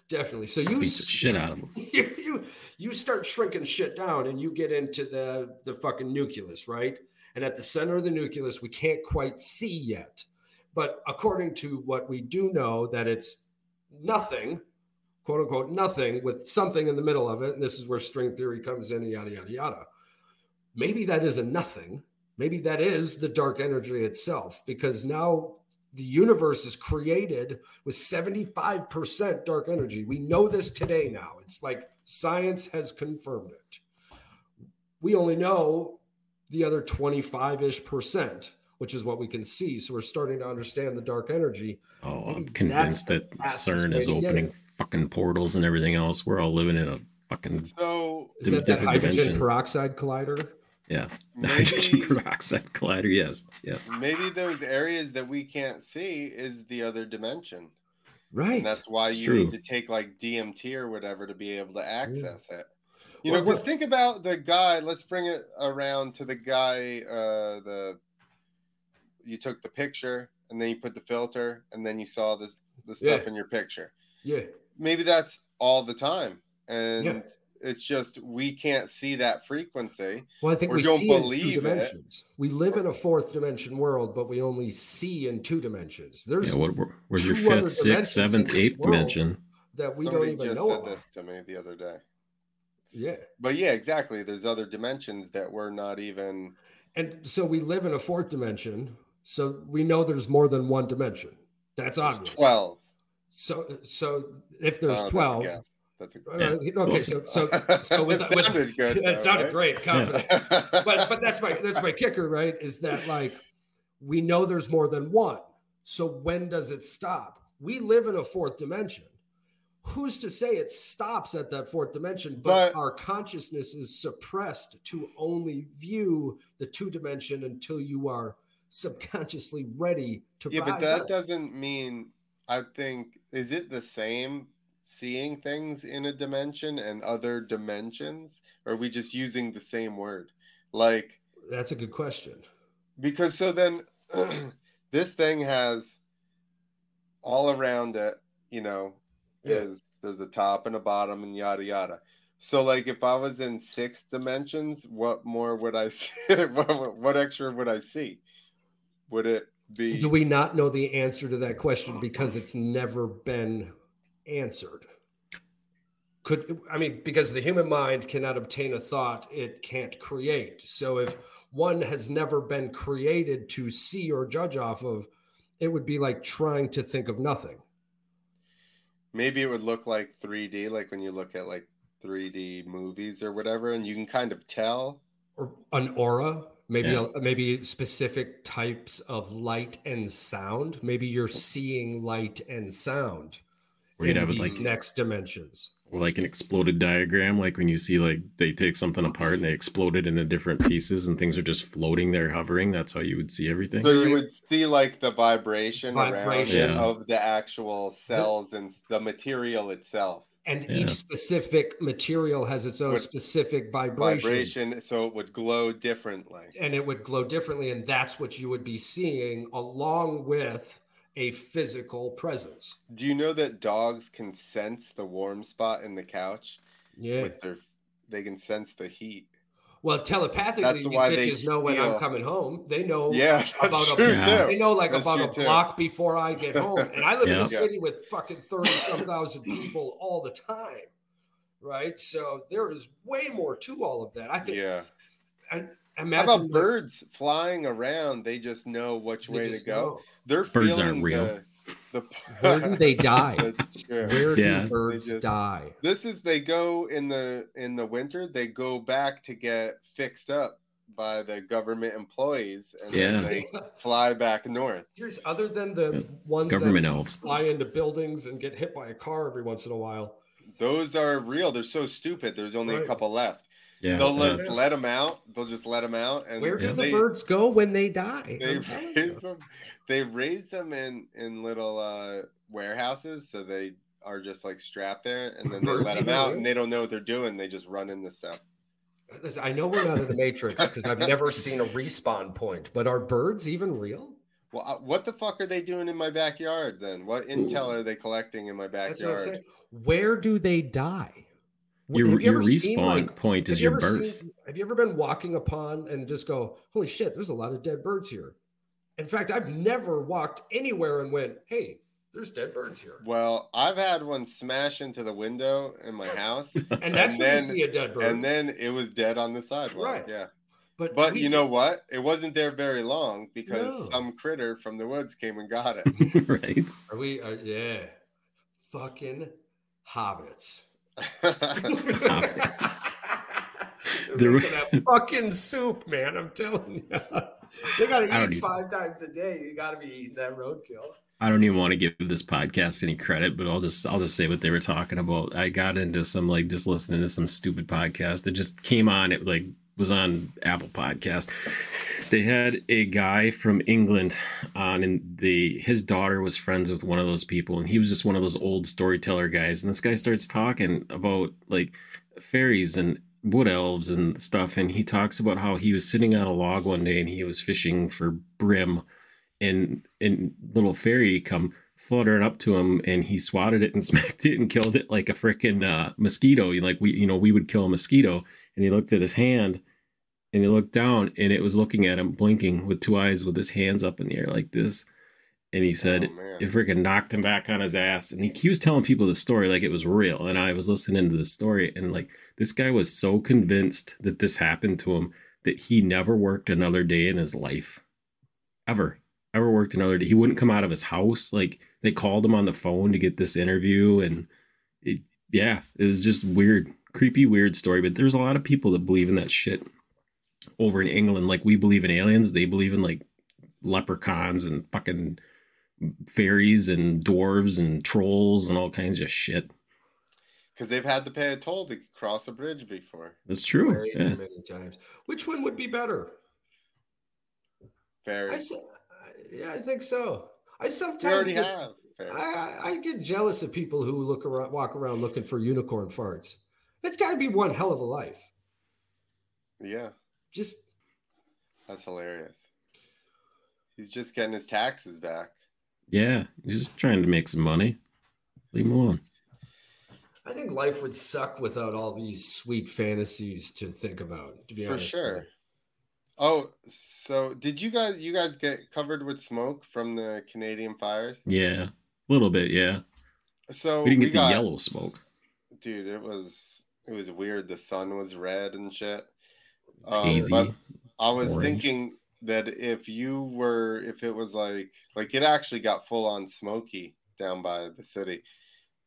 Definitely. So you Beats the shit out of them. you, you you start shrinking shit down and you get into the the fucking nucleus, right? And at the center of the nucleus, we can't quite see yet. But according to what we do know, that it's nothing, quote unquote, nothing with something in the middle of it. And this is where string theory comes in, yada, yada, yada. Maybe that is a nothing. Maybe that is the dark energy itself, because now the universe is created with 75% dark energy. We know this today now. It's like science has confirmed it. We only know the other 25 ish percent, which is what we can see. So we're starting to understand the dark energy. Oh, I'm convinced that's that the fastest CERN way is opening fucking portals and everything else. We're all living in a fucking So Is that that hydrogen dimension. peroxide collider? yeah. Maybe- Hydrogen peroxide collider. Yes, yes. maybe those areas that we can't see is the other dimension. Right. And that's why It's you true. need to take like DMT or whatever to be able to access it. You know, because think about the guy. Let's bring it around to the guy. Uh, the you took the picture and then you put the filter and then you saw this the stuff Yeah. in your picture. Yeah. Maybe that's all the time. and Yeah. it's just we can't see that frequency. Well, I think we don't see in two believe it. dimensions. We live in a fourth dimension world, but we only see in two dimensions. There's Yeah, what, where's your two other fifth, sixth, seventh, eighth dimension? that we Somebody don't even just know said about. this to me the other day. Yeah. But yeah, exactly. There's other dimensions that we're not even. And so we live in a fourth dimension. So we know there's more than one dimension. That's There's obvious. Twelve. So so if Oh, there's that's a 12, guess. That's a Uh, okay, so so so with, It with- sounded good, It though, sounded right? great, confident. but but that's my that's my kicker, right? Is that like we know there's more than one. So when does it stop? We live in a fourth dimension. Who's to say it stops at that fourth dimension, but, But- our consciousness is suppressed to only view the two dimension until you are subconsciously ready to Yeah, but that up. doesn't mean. I think is it the same seeing things in a dimension and other dimensions, or are we just using the same word? Like That's a good question. because so then this thing has all around it, you know, Yeah. is there's a top and a bottom and yada yada. So like if I was in six dimensions, what more would I see? what, what extra would I see? Would it be Do we not know the answer to that question because it's never been answered? Could I mean because the human mind cannot obtain a thought it can't create. So if one has never been created to see or judge off of, it would be like trying to think of nothing. Maybe it would look like 3D, like when you look at like 3D movies or whatever, and you can kind of tell. Or an aura, maybe Yeah. a, maybe specific types of light and sound. Maybe you're seeing light and sound Or you'd in have these like next dimensions. Or like an exploded diagram, like when you see like they take something apart and they explode it into different pieces and things are just floating there hovering. That's how you would see everything. So you would see like the vibration, Vibration. it Yeah. of the actual cells and the material itself. And Yeah. each specific material has its own With specific vibration, Vibration, so it would glow differently. and it would glow differently. And that's what you would be seeing along with a physical presence. Do you know that dogs can sense the warm spot in the couch? Yeah. With their, they can sense the heat. Well, telepathically, That's these why they bitches know when I'm coming home. They know Yeah, that's about a true, too. they know like That's about a true, too. block before I get home. And I live in a city with fucking 30 some thousand people all the time. Right. So there is way more to all of that. I think Yeah. and How about like, birds flying around? They just know which they way to go. know. They're Birds feeling aren't real. The, the Where do they die? Where Yeah. do birds just- die? This is they go in the in the winter. They go back to get fixed up by the government employees, and Yeah. then they fly back north. Serious, other than the ones Government that elves. fly into buildings and get hit by a car every once in a while. Those are real. They're so stupid. There's only a couple left. Yeah. They'll uh, just let them out. They'll just let them out, and Where do they, the birds go when they die? They I'm telling you. raise them. They raise them in in little uh, warehouses, so they are just like strapped there, and then they let them out, and they don't know what they're doing. They just run into stuff. Listen, I know we're not in the Matrix because I've never seen a respawn point, but are birds even real? Well, uh, what the fuck are they doing in my backyard then? What intel are they collecting in my That's what I'm backyard? Where do they die? your Have you your ever seen, respawn like- point is you your ever birth. seen- have you ever been walking upon and just go, holy shit, there's a lot of dead birds here? In fact, I've never walked anywhere and went, hey, there's dead birds here. Well, I've had one smash into the window in my house, And that's when you see a dead bird. And then it was dead on the sidewalk. Right. Yeah. But, But you know what? It wasn't there very long because No. some critter from the woods came and got it. right. Are we? Uh, yeah. Fucking hobbits. There They're were- making that fucking soup, man. I'm telling you. they got to eat even- five times a day. You got to be eating that roadkill. I don't even want to give this podcast any credit, but I'll just I'll just say what they were talking about. I got into some like just listening to some stupid podcast. It just came on. It like was on Apple Podcast. They had a guy from England on, and the his daughter was friends with one of those people, and he was just one of those old storyteller guys. And this guy starts talking about like fairies and wood elves and stuff, and he talks about how he was sitting on a log one day and he was fishing for brim and and little fairy come fluttering up to him and he swatted it and smacked it and killed it like a freaking uh, mosquito. Like we, you know, we would kill a mosquito. And he looked at his hand and he looked down and it was looking at him, blinking with two eyes with his hands up in the air like this. And he said Oh, it freaking knocked him back on his ass. And he, he was telling people the story like it was real. And I was listening to the story and like this guy was so convinced that this happened to him that he never worked another day in his life. Ever. Ever worked another day. He wouldn't come out of his house. Like they called him on the phone to get this interview. And it, yeah, it was just weird, creepy, weird story. But there's a lot of people that believe in that shit over in England. Like we believe in aliens, they believe in like leprechauns and fucking fairies and dwarves and trolls and all kinds of shit. Because they've had to pay a toll to cross a bridge before. That's true. Way Yeah. many times. Which one would be better? Fairies. I, s- yeah, I think so. I sometimes already get, have. I, I I get jealous of people who look around, walk around looking for unicorn farts. It's got to be one hell of a life. Yeah, Just that's hilarious. He's just getting his taxes back. Yeah. He's just trying to make some money. Leave him alone. I think life would suck without all these sweet fantasies to think about. To be For honest, with sure. Oh, so did you guys you guys get covered with smoke from the Canadian fires? Yeah. A little bit, yeah. So we didn't get got- the yellow smoke. Dude, it was it was weird. The sun was red and shit. It's Um, hazy, but I was orange. thinking that if you were if it was like like it actually got full on smoky down by the city.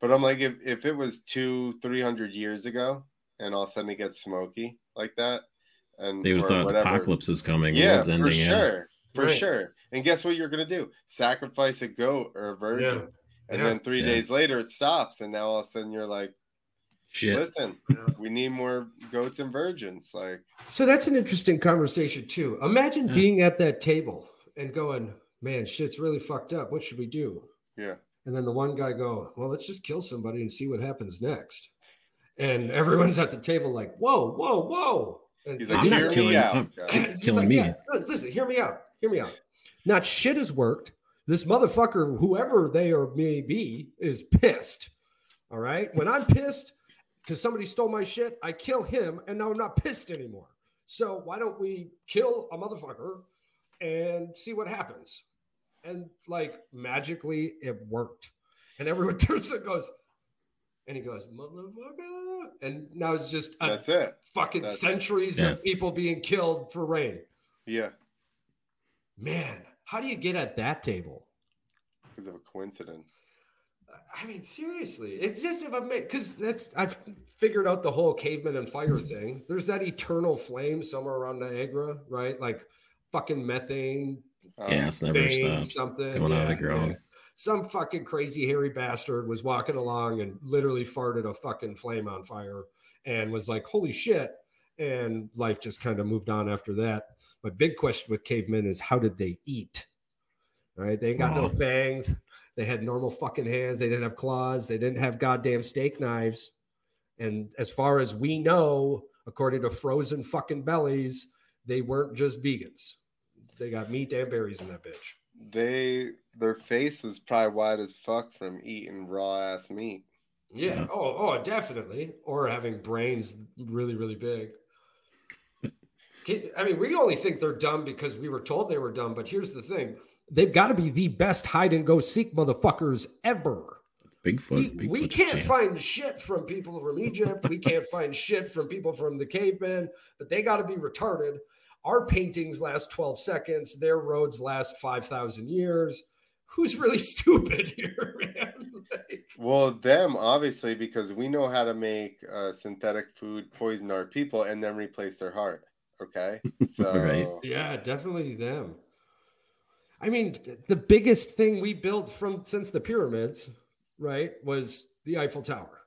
But I'm like if, if it was two, three hundred years ago and all of a sudden it gets smoky like that and They would have thought whatever- apocalypse is coming. Yeah, world's for ending, yeah. sure. For Right. sure. And guess what you're gonna do? Sacrifice a goat or a virgin. Yeah. And Yeah. then three Yeah. days later it stops, and now all of a sudden you're like, Shit. listen, we need more goats and virgins. Like, So that's an interesting conversation too. Imagine Yeah. being at that table and going, "Man, shit's really fucked up. What should we do?" yeah. And then the one guy go, "Well, let's just kill somebody and see what happens next." And everyone's at the table like, "Whoa, whoa, whoa!" And He's like, I'm he's not hear killing me out. Mm, he's killing like, me. "Yeah, listen, hear me out. Hear me out. Not shit has worked. This motherfucker, whoever they or may be, is pissed. All right. When I'm pissed because somebody stole my shit, I kill him, and now I'm not pissed anymore. So why don't we kill a motherfucker and see what happens? And like magically, it worked. And everyone turns and goes, and he goes, motherfucker. And now it's just a That's it. fucking That's- centuries Yeah. of people being killed for rain. Yeah. Man, how do you get at that table? Because of a coincidence. I mean, seriously, it's just if I because that's I've figured out the whole caveman and fire thing. There's that eternal flame somewhere around Niagara, right? Like fucking methane. Um, Yeah, it's never vein, something coming out of the ground. yeah. Some fucking crazy hairy bastard was walking along and literally farted a fucking flame on fire and was like, "Holy shit!" And life just kind of moved on after that. My big question with cavemen is, how did they eat? All right, they ain't got no fangs. They had normal fucking hands. They didn't have claws. They didn't have goddamn steak knives. And as far as we know, according to frozen fucking bellies, they weren't just vegans. They got meat and berries in that bitch. They their face was probably wide as fuck from eating raw ass meat. Yeah. Yeah. Oh, oh, definitely. Or having brains really, really big. I mean, we only think they're dumb because we were told they were dumb. But here's the thing: they've got to be the best hide and go seek motherfuckers ever. Bigfoot. We, we can't champ. find shit from people from Egypt. We can't find shit from people from the cavemen, but they got to be retarded. Our paintings last 12 seconds, their roads last 5,000 years. Who's really stupid here, man? Like, Well, them obviously because we know how to make uh, synthetic food poison our people and then replace their heart. Okay, so Right. yeah, definitely them. I mean, the biggest thing we built from since the pyramids, right, was the Eiffel Tower.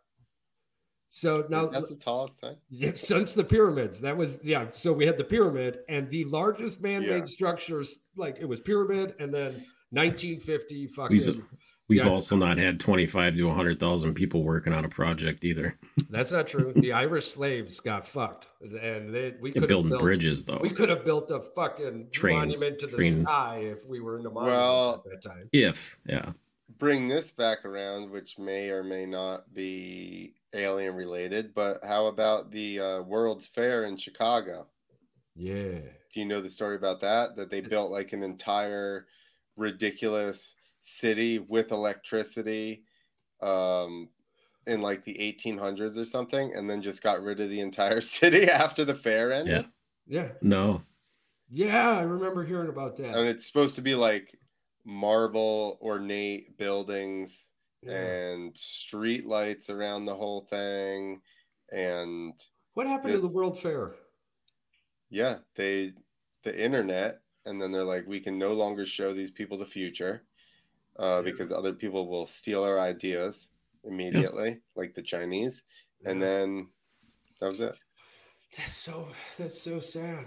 So now that's the tallest thing. Yeah, since the pyramids. That was yeah. So we had the pyramid and the largest man-made Yeah. structures. Like it was pyramid, and then 1950 fucking. We've, we've Yeah. also not had 25 to 100,000 people working on a project either. That's not true. The Irish slaves got fucked, and they we could have building built, bridges, though. We could have built a fucking Trains, monument to the train. sky if we were in the monuments Well, at that time. If, yeah. bring this back around, which may or may not be alien related, but how about the uh, World's Fair in Chicago? Yeah. Do you know the story about that? That they built like an entire ridiculous city with electricity um, in like the 1800s or something, and then just got rid of the entire city after the fair ended. Yeah. Yeah. No. Yeah, I remember hearing about that. And it's supposed to be like marble ornate buildings Yeah. and street lights around the whole thing. And What happened to the World Fair? yeah, they the internet, and then they're like, we can no longer show these people the future uh, because other people will steal our ideas immediately, like the Chinese. And then that was it. That's so that's so sad.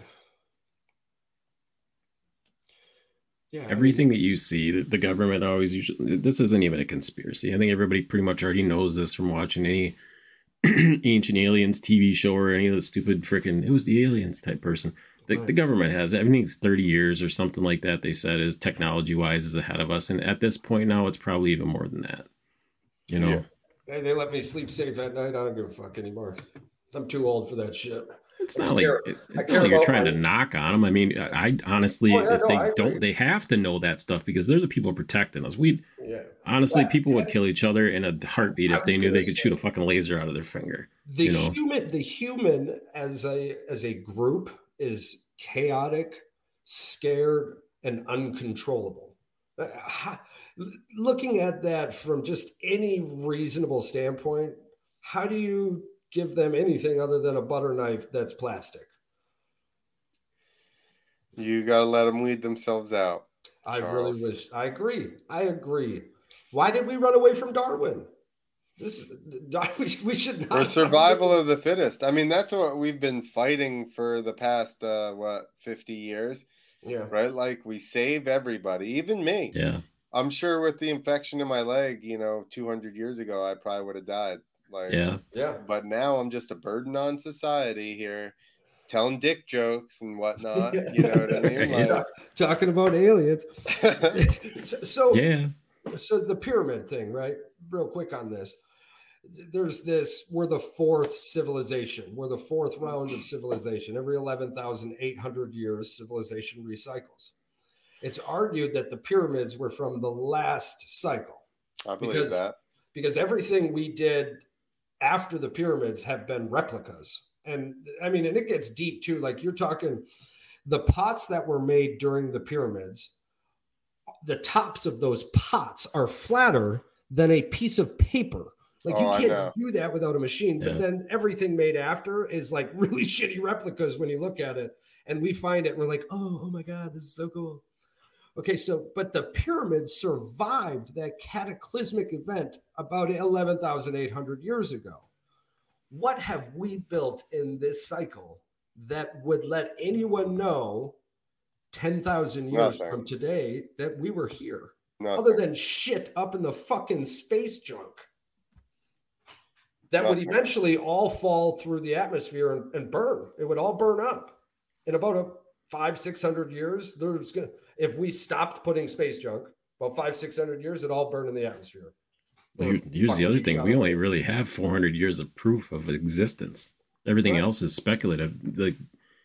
Yeah. I mean, Everything that you see, that the government always usually this isn't even a conspiracy. I think everybody pretty much already knows this from watching any ancient aliens TV show or any of the stupid freaking it was the aliens type person. The, the government has everything's 30 years or something like that. They said is technology wise is ahead of us, and at this point now it's probably even more than that. You know, Hey, they let me sleep safe at night. I don't give a fuck anymore. I'm too old for that shit. It's not like it- I it's not like you're trying my- to knock on them. I mean, I I honestly, Oh, yeah, if no, they I don't, they have to know that stuff because they're the people protecting us. We Yeah. honestly, Yeah, people would kill each other in a heartbeat if they knew they could shoot a fucking laser out of their finger. The you know, human, the human as a as a group is chaotic, scared, and uncontrollable. Uh, Looking at that from just any reasonable standpoint, how do you give them anything other than a butter knife that's plastic? You got to let them weed themselves out. I Charles. really wish. I agree. I agree. Why did we run away from Darwin? This we, we should not. For survival of the fittest. I mean, that's what we've been fighting for the past uh what 50 years. Yeah. Right? Like we save everybody, even me. yeah. I'm sure with the infection in my leg, you know, 200 years ago, I probably would have died. Like, Yeah. Yeah. But now I'm just a burden on society here, telling dick jokes and whatnot. You know what I mean? Like, Talk- talking about aliens. so, so Yeah. so the pyramid thing, right? Real quick on this. There's this, we're the fourth civilization. We're the fourth round of civilization. Every 11,800 years, civilization recycles. It's argued that the pyramids were from the last cycle. I believe because, that. Because everything we did after the pyramids have been replicas. And I mean, and it gets deep too. Like you're talking the pots that were made during the pyramids, the tops of those pots are flatter than a piece of paper. Like Oh, you can't do that without a machine. But then everything made after is like really shitty replicas when you look at it. And we find it, and we're like, oh, oh my God, this is so cool. Okay, so but the pyramids survived that cataclysmic event about 11,800 years ago. What have we built in this cycle that would let anyone know 10,000 years Nothing. from today that we were here? Nothing. Other than shit up in the fucking space junk that would eventually all fall through the atmosphere and, and burn. It would all burn up in about a five, six hundred years. There's gonna if we stopped putting space junk, about five, six hundred years, it all burn in the atmosphere. Well, here's the other each thing: we only really have 400 years of proof of existence. Everything Right. else is speculative. Like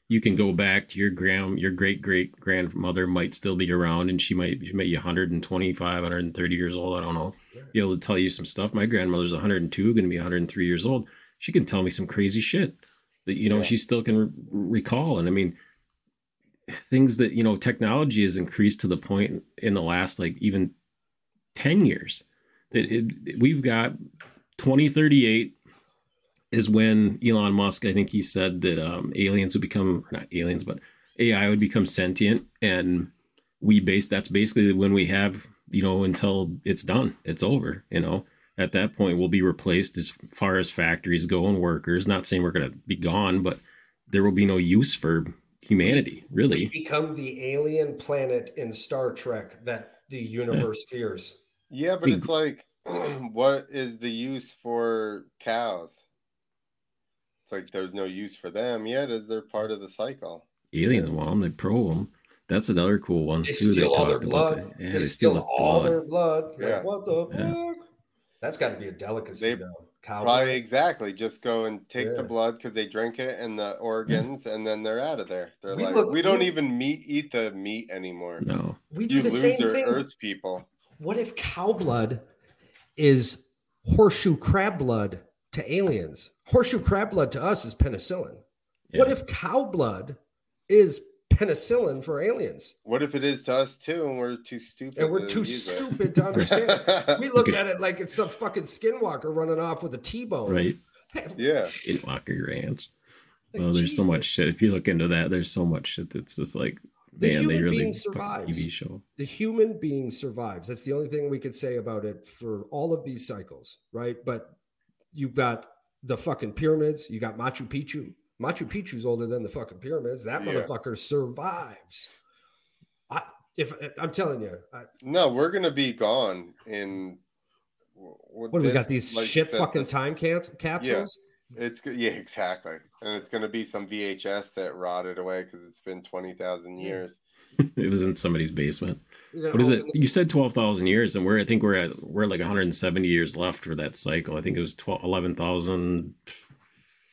you can go back to your grand, your great great grandmother might still be around, and she might she might be 125, 130 years old. I don't know. Be able to tell you some stuff. My grandmother's 102, going to be 103 years old. She can tell me some crazy shit that you know Yeah. she still can re- recall. And I mean, things that you know technology has increased to the point in the last like even 10 years that it, we've got 2038 is when Elon Musk, I think he said that um, aliens would become, or not aliens, but AI would become sentient. And we base that's basically when we have, you know, until it's done, it's over, you know. At that point, we'll be replaced as far as factories go and workers. Not saying we're going to be gone, but there will be no use for humanity, really. Become the alien planet in Star Trek that the universe fears. Yeah, but it's like, what is the use for cows? It's like there's no use for them yet, as they're part of the cycle. aliens want them, they probe them. That's another cool one They too. steal all their blood. Yeah, they, they steal, the all blood. their blood. Like, Yeah. what the Yeah. fuck? That's got to be a delicacy, They though. Cow Probably blood. exactly. Just go and take Yeah. the blood because they drink it and the organs, and then they're out of there. They're We like, look- we don't we- even meat eat the meat anymore. No. We do you the lose same their thing. Earth people. What if cow blood is horseshoe crab blood to aliens? Horseshoe crab blood to us is penicillin. What if cow blood is penicillin for aliens? What if it is to us too, and we're too stupid? And we're to too use it? stupid to understand. we look Okay. at it like it's some fucking skinwalker running off with a T-bone. Right. Yeah. Skinwalker Ranch. Like, oh, there's so Jesus. much shit. If you look into that, there's so much shit that's just like, The man, they human really being survives. TV show. the human being survives. That's the only thing we could say about it for all of these cycles, right? But you've got the fucking pyramids. You got Machu Picchu. Machu Picchu's older than the fucking pyramids. That Yeah. motherfucker survives. I, if I'm telling you, I, No, we're gonna be gone in. what do we got? These shit fucking time. time camps capsules. It's yeah, exactly, and it's gonna be some VHS that rotted away because it's been twenty thousand years. it was in somebody's basement. What is it? open- You said twelve thousand years, and we're I think we're at we're like 170 years left for that cycle. I think it was 12,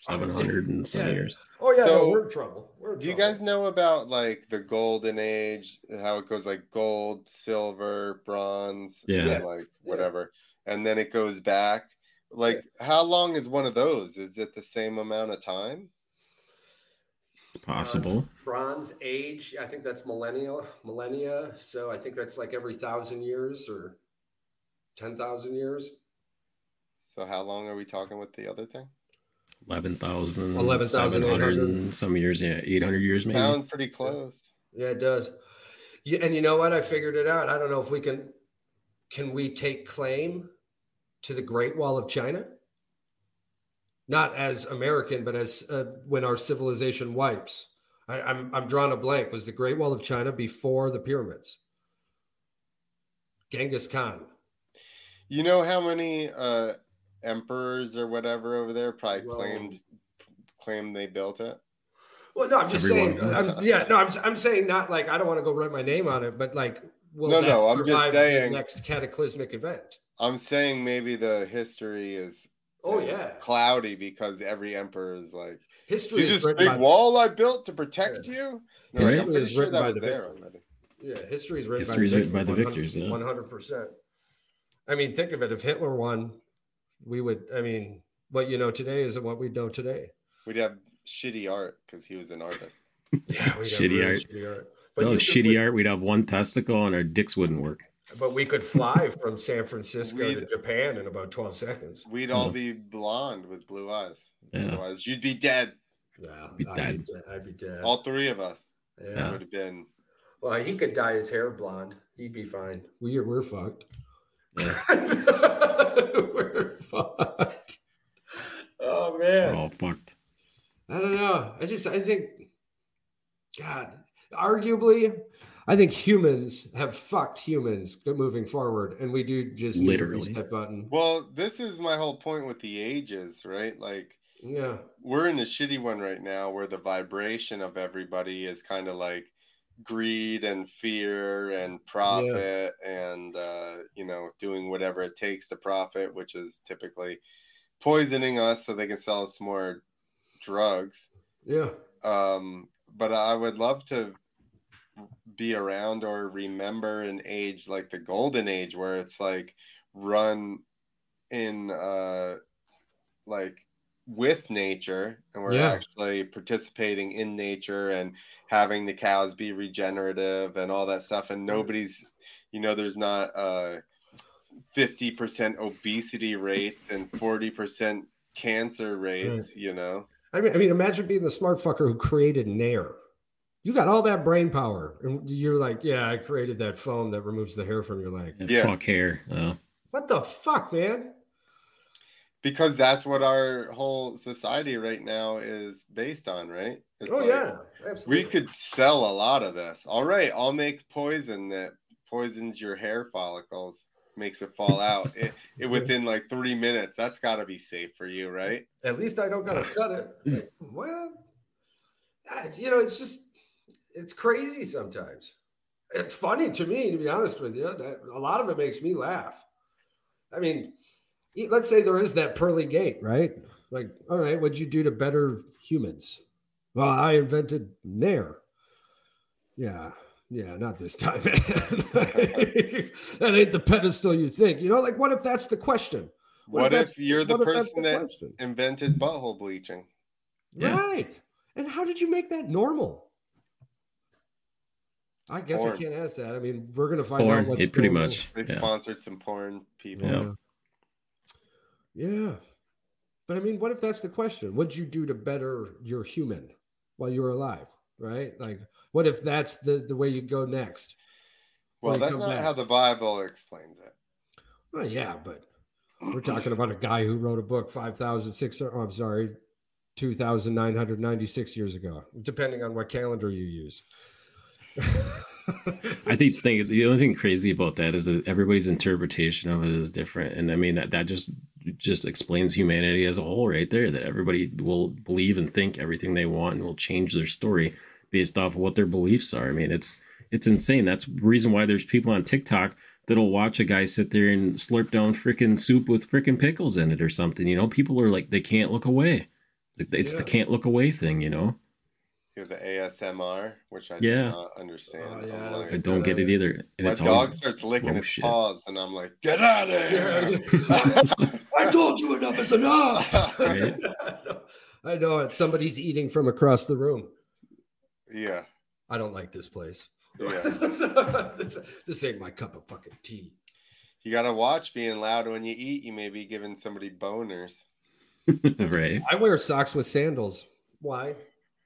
11,700 and some Yeah. years. Oh yeah, no, we're in trouble. We're in Do you guys know about like the golden age? How it goes like gold, silver, bronze, Yeah. and, Yeah. like whatever, and then it goes back. Like, how long is one of those? Is it the same amount of time? It's um, possible. Bronze Age. I think that's millennial, millennia. So I think that's like every thousand years or ten thousand years. So how long are we talking with the other thing? 11,000, 11,800. and some years, yeah, 800 years maybe. Sound pretty close. Yeah, it does. Yeah, and you know what? I figured it out. I don't know if we can. Can we take claim to the Great Wall of China? Not as American, but as uh, when our civilization wipes. I, I'm I'm drawing a blank. Was the Great Wall of China before the pyramids? Genghis Khan. You know how many uh emperors or whatever over there probably Well- claimed claimed they built it? Well, no, I'm just Everyone. saying. I'm, yeah, no, I'm, I'm saying not like I don't want to go write my name on it, but like, will No, no, I'm just survive the saying- next cataclysmic event? I'm saying maybe the history is Oh yeah, cloudy because every emperor is like history see is this written big by wall I built to protect you. No, History I'm is sure written that by the there already. Yeah, history is written History is by, written by the victors. One hundred percent. I mean, think of it. If Hitler won, we would. I mean, what you know today isn't what we know today. We'd have shitty art because he was an artist. Yeah, we got Shitty really art. shitty art. But, no, you could- shitty art. We'd have one testicle and our dicks wouldn't work. But we could fly from San Francisco to We'd- Japan in about twelve seconds. We'd hmm. all be blonde with blue eyes. Yeah. Otherwise, you'd be dead. Yeah, Be I'd dead. be dead. I'd be dead. All three of us yeah. would have been. Well, he could dye his hair blonde. He'd be fine. We're we're fucked. we're fucked. Oh man. We're all fucked. I don't know. I just I think God, arguably, I think humans have fucked humans moving forward, and we do just need a Literally. reset button. Well, this is my whole point with the ages, right? Like Yeah, we're in a shitty one right now where the vibration of everybody is kind of like greed and fear and profit and uh, you know doing whatever it takes to profit which is typically poisoning us so they can sell us more drugs yeah. um, but i would love to be around or remember an age like the golden age where it's like run in uh like with nature and we're Yeah. actually participating in nature and having the cows be regenerative and all that stuff and nobody's you know there's not uh 50% obesity rates and 40% cancer rates you know I mean, I mean, imagine being the smart fucker who created Nair. You got all that brain power, and you're like, "Yeah, I created that foam that removes the hair from your leg." Yeah, Yeah. Fuck hair. Oh. What the fuck, man? because that's what our whole society right now is based on right it's oh like, yeah, we could sell a lot of this all right i'll make poison that poisons your hair follicles makes it fall out it, it within like three minutes that's got to be safe for you right At least I don't gotta cut it. Like, well, ah, you know, it's just it's crazy sometimes. It's funny to me, to be honest with you. That- A lot of it makes me laugh. I mean, let's say there is that pearly gate, right? Like, all right, what'd you do to better humans? Well, I invented Nair. Yeah, yeah, not this time, that ain't the pedestal you think. You know, like, what if that's the question? What, if, that's- you're the if person the that question? invented butthole bleaching? Right. And how did you make that normal? I guess I can't ask that. I mean, we're gonna find Porn, out what's it pretty normal. much. They Yeah. sponsored some porn people. Yeah. Yeah. But I mean, what if that's the question? What'd you do to better your human while you were alive? Right? Like, what if that's the, the way you go next? Well, When that's not back? how the Bible explains it. Well, yeah, but we're talking about a guy who wrote a book 5,600, oh, I'm sorry, 2,996 years ago, depending on what calendar you use. I think think the only thing crazy about that is that everybody's interpretation of it is different, and I mean that that just just explains humanity as a whole, right there. That everybody will believe and think everything they want, and will change their story based off of what their beliefs are. I mean, it's it's insane. That's the reason why there's people on TikTok that'll watch a guy sit there and slurp down freaking soup with freaking pickles in it or something. You know, people are like they can't look away. Like, It's the can't look away thing. You know, You have the ASMR, which I Yeah. do not understand. Oh, I'm like, I don't get it either. And my it's dog always starts licking gross its shit. paws, and I'm like, "Get out of here!" I told you enough is enough. Right? I know it. Somebody's eating from across the room. yeah, I don't like this place. yeah. this, this ain't my cup of fucking tea. You gotta watch being loud when you eat. You may be giving somebody boners. right. I wear socks with sandals. Why?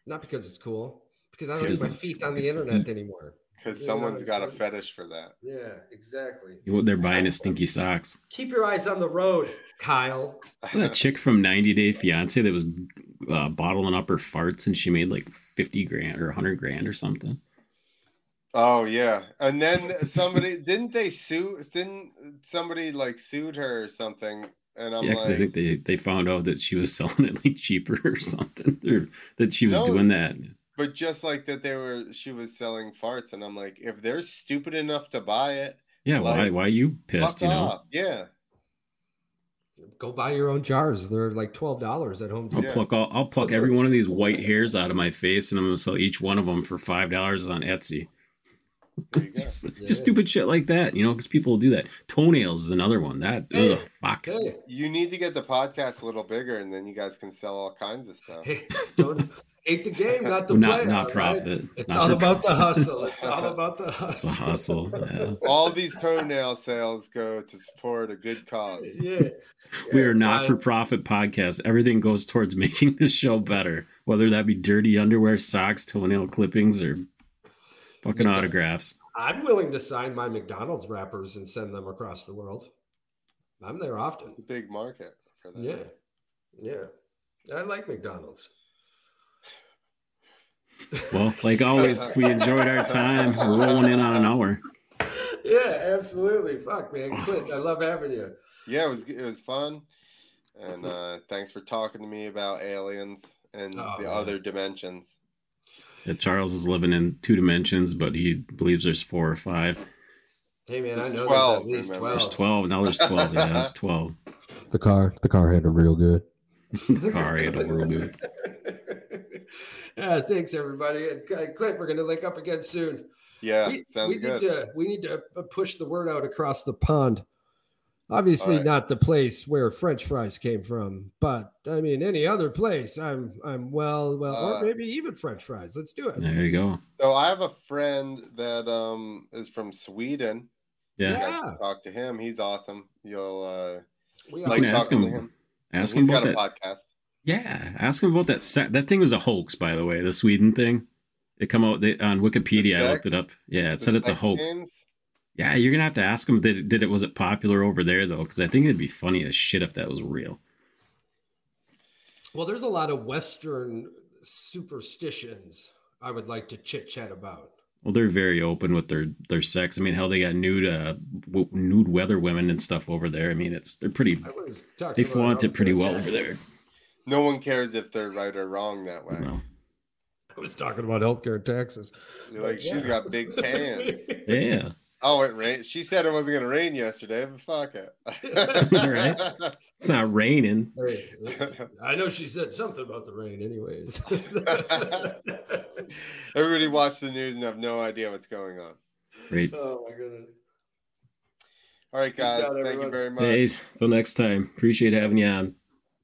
Not because it's cool. Because I don't have my feet on the internet anymore. Because someone's got a I'm saying? fetish for that. Yeah, exactly. They're buying his stinky socks. Keep your eyes on the road, Kyle. that chick from 90 Day Fiance that was uh, bottling up her farts and she made like 50 grand or 100 grand or something. Oh yeah, and then somebody didn't they sue? Didn't somebody like sued her or something? And I'm yeah, 'cause like, I think they, they found out that she was selling it like cheaper or something, or that she was No. doing that. but just like that, they were she was selling farts, and I'm like, if they're stupid enough to buy it, Yeah, why like, why you pissed? You know, off. Yeah, Go buy your own jars. They're like twelve dollars at Home I'll Depot. pluck all, I'll pluck every one of these white hairs out of my face, and I'm gonna sell each one of them for five dollars on Etsy. just, just stupid shit like that, you know, because people do that. Toenails is another one. That Hey, ugh, fuck. you need to get the podcast a little bigger, and then you guys can sell all kinds of stuff. Don't hate the game, not the Not- play. not all right? profit. It's Not all for about the hustle. It's all about the The hustle. hustle. Yeah. all these toenail sales go to support a good cause. Yeah. We are not for profit podcast. Everything goes towards making the show better, whether that be dirty underwear, socks, toenail clippings, or fucking autographs. I'm willing to sign my McDonald's wrappers and send them across the world. I'm there often. It's a big market for that. Yeah. Yeah. I like McDonald's. Well, like always, we enjoyed our time. We're rolling in on an hour. Yeah, absolutely. Fuck, man. Clint, I love having you. Yeah, it was it was fun, and uh, thanks for talking to me about aliens and Oh, the man. other dimensions. Yeah, Charles is living in two dimensions, but he believes there's four or five. Hey, man, I There's know 12, there's at least remember. 12. There's 12. Now there's 12. Yeah, that's 12. The car, the car handled real good. All right, real good. Yeah, thanks everybody. And uh, Clint, we're going to link up again soon. Yeah, we, sounds we good. Need to, we need to uh, push the word out across the pond. Obviously, All right. not the place where French fries came from, but I mean any other place. I'm I'm well, well, Uh, or maybe even French fries. Let's do it. There you go. So I have a friend that um is from Sweden. Yeah. Yeah. talk to him. He's awesome. You'll uh We You like can ask him. to him. Ask He's him got about a that. podcast. Yeah, ask him about that. Se- that thing was a hoax, by the way. The Sweden thing. It come out they, on Wikipedia. I sex- looked it up. Yeah, it The said it's a hoax. games? Yeah, you're gonna have to ask them. Did it, did it was it popular over there though? Because I think it'd be funny as shit if that was real. Well, there's a lot of Western superstitions I would like to chit chat about. Well, they're very open with their their sex. I mean, hell, they got nude uh, w- nude weather women and stuff over there. I mean, it's they're pretty. I was talking They flaunt it pretty well over there. No one cares if they're right or wrong that way. No. I was talking about healthcare and taxes. You're like, Yeah. she's got big pants. Yeah. Oh, it rained. She said it wasn't gonna rain yesterday, but fuck it. All right. It's not raining. I know she said something about the rain, anyways. Everybody watch the news and have no idea what's going on. Great. oh my goodness. All right, guys. job, Thank you very much. Hey, till next time. Appreciate having you on.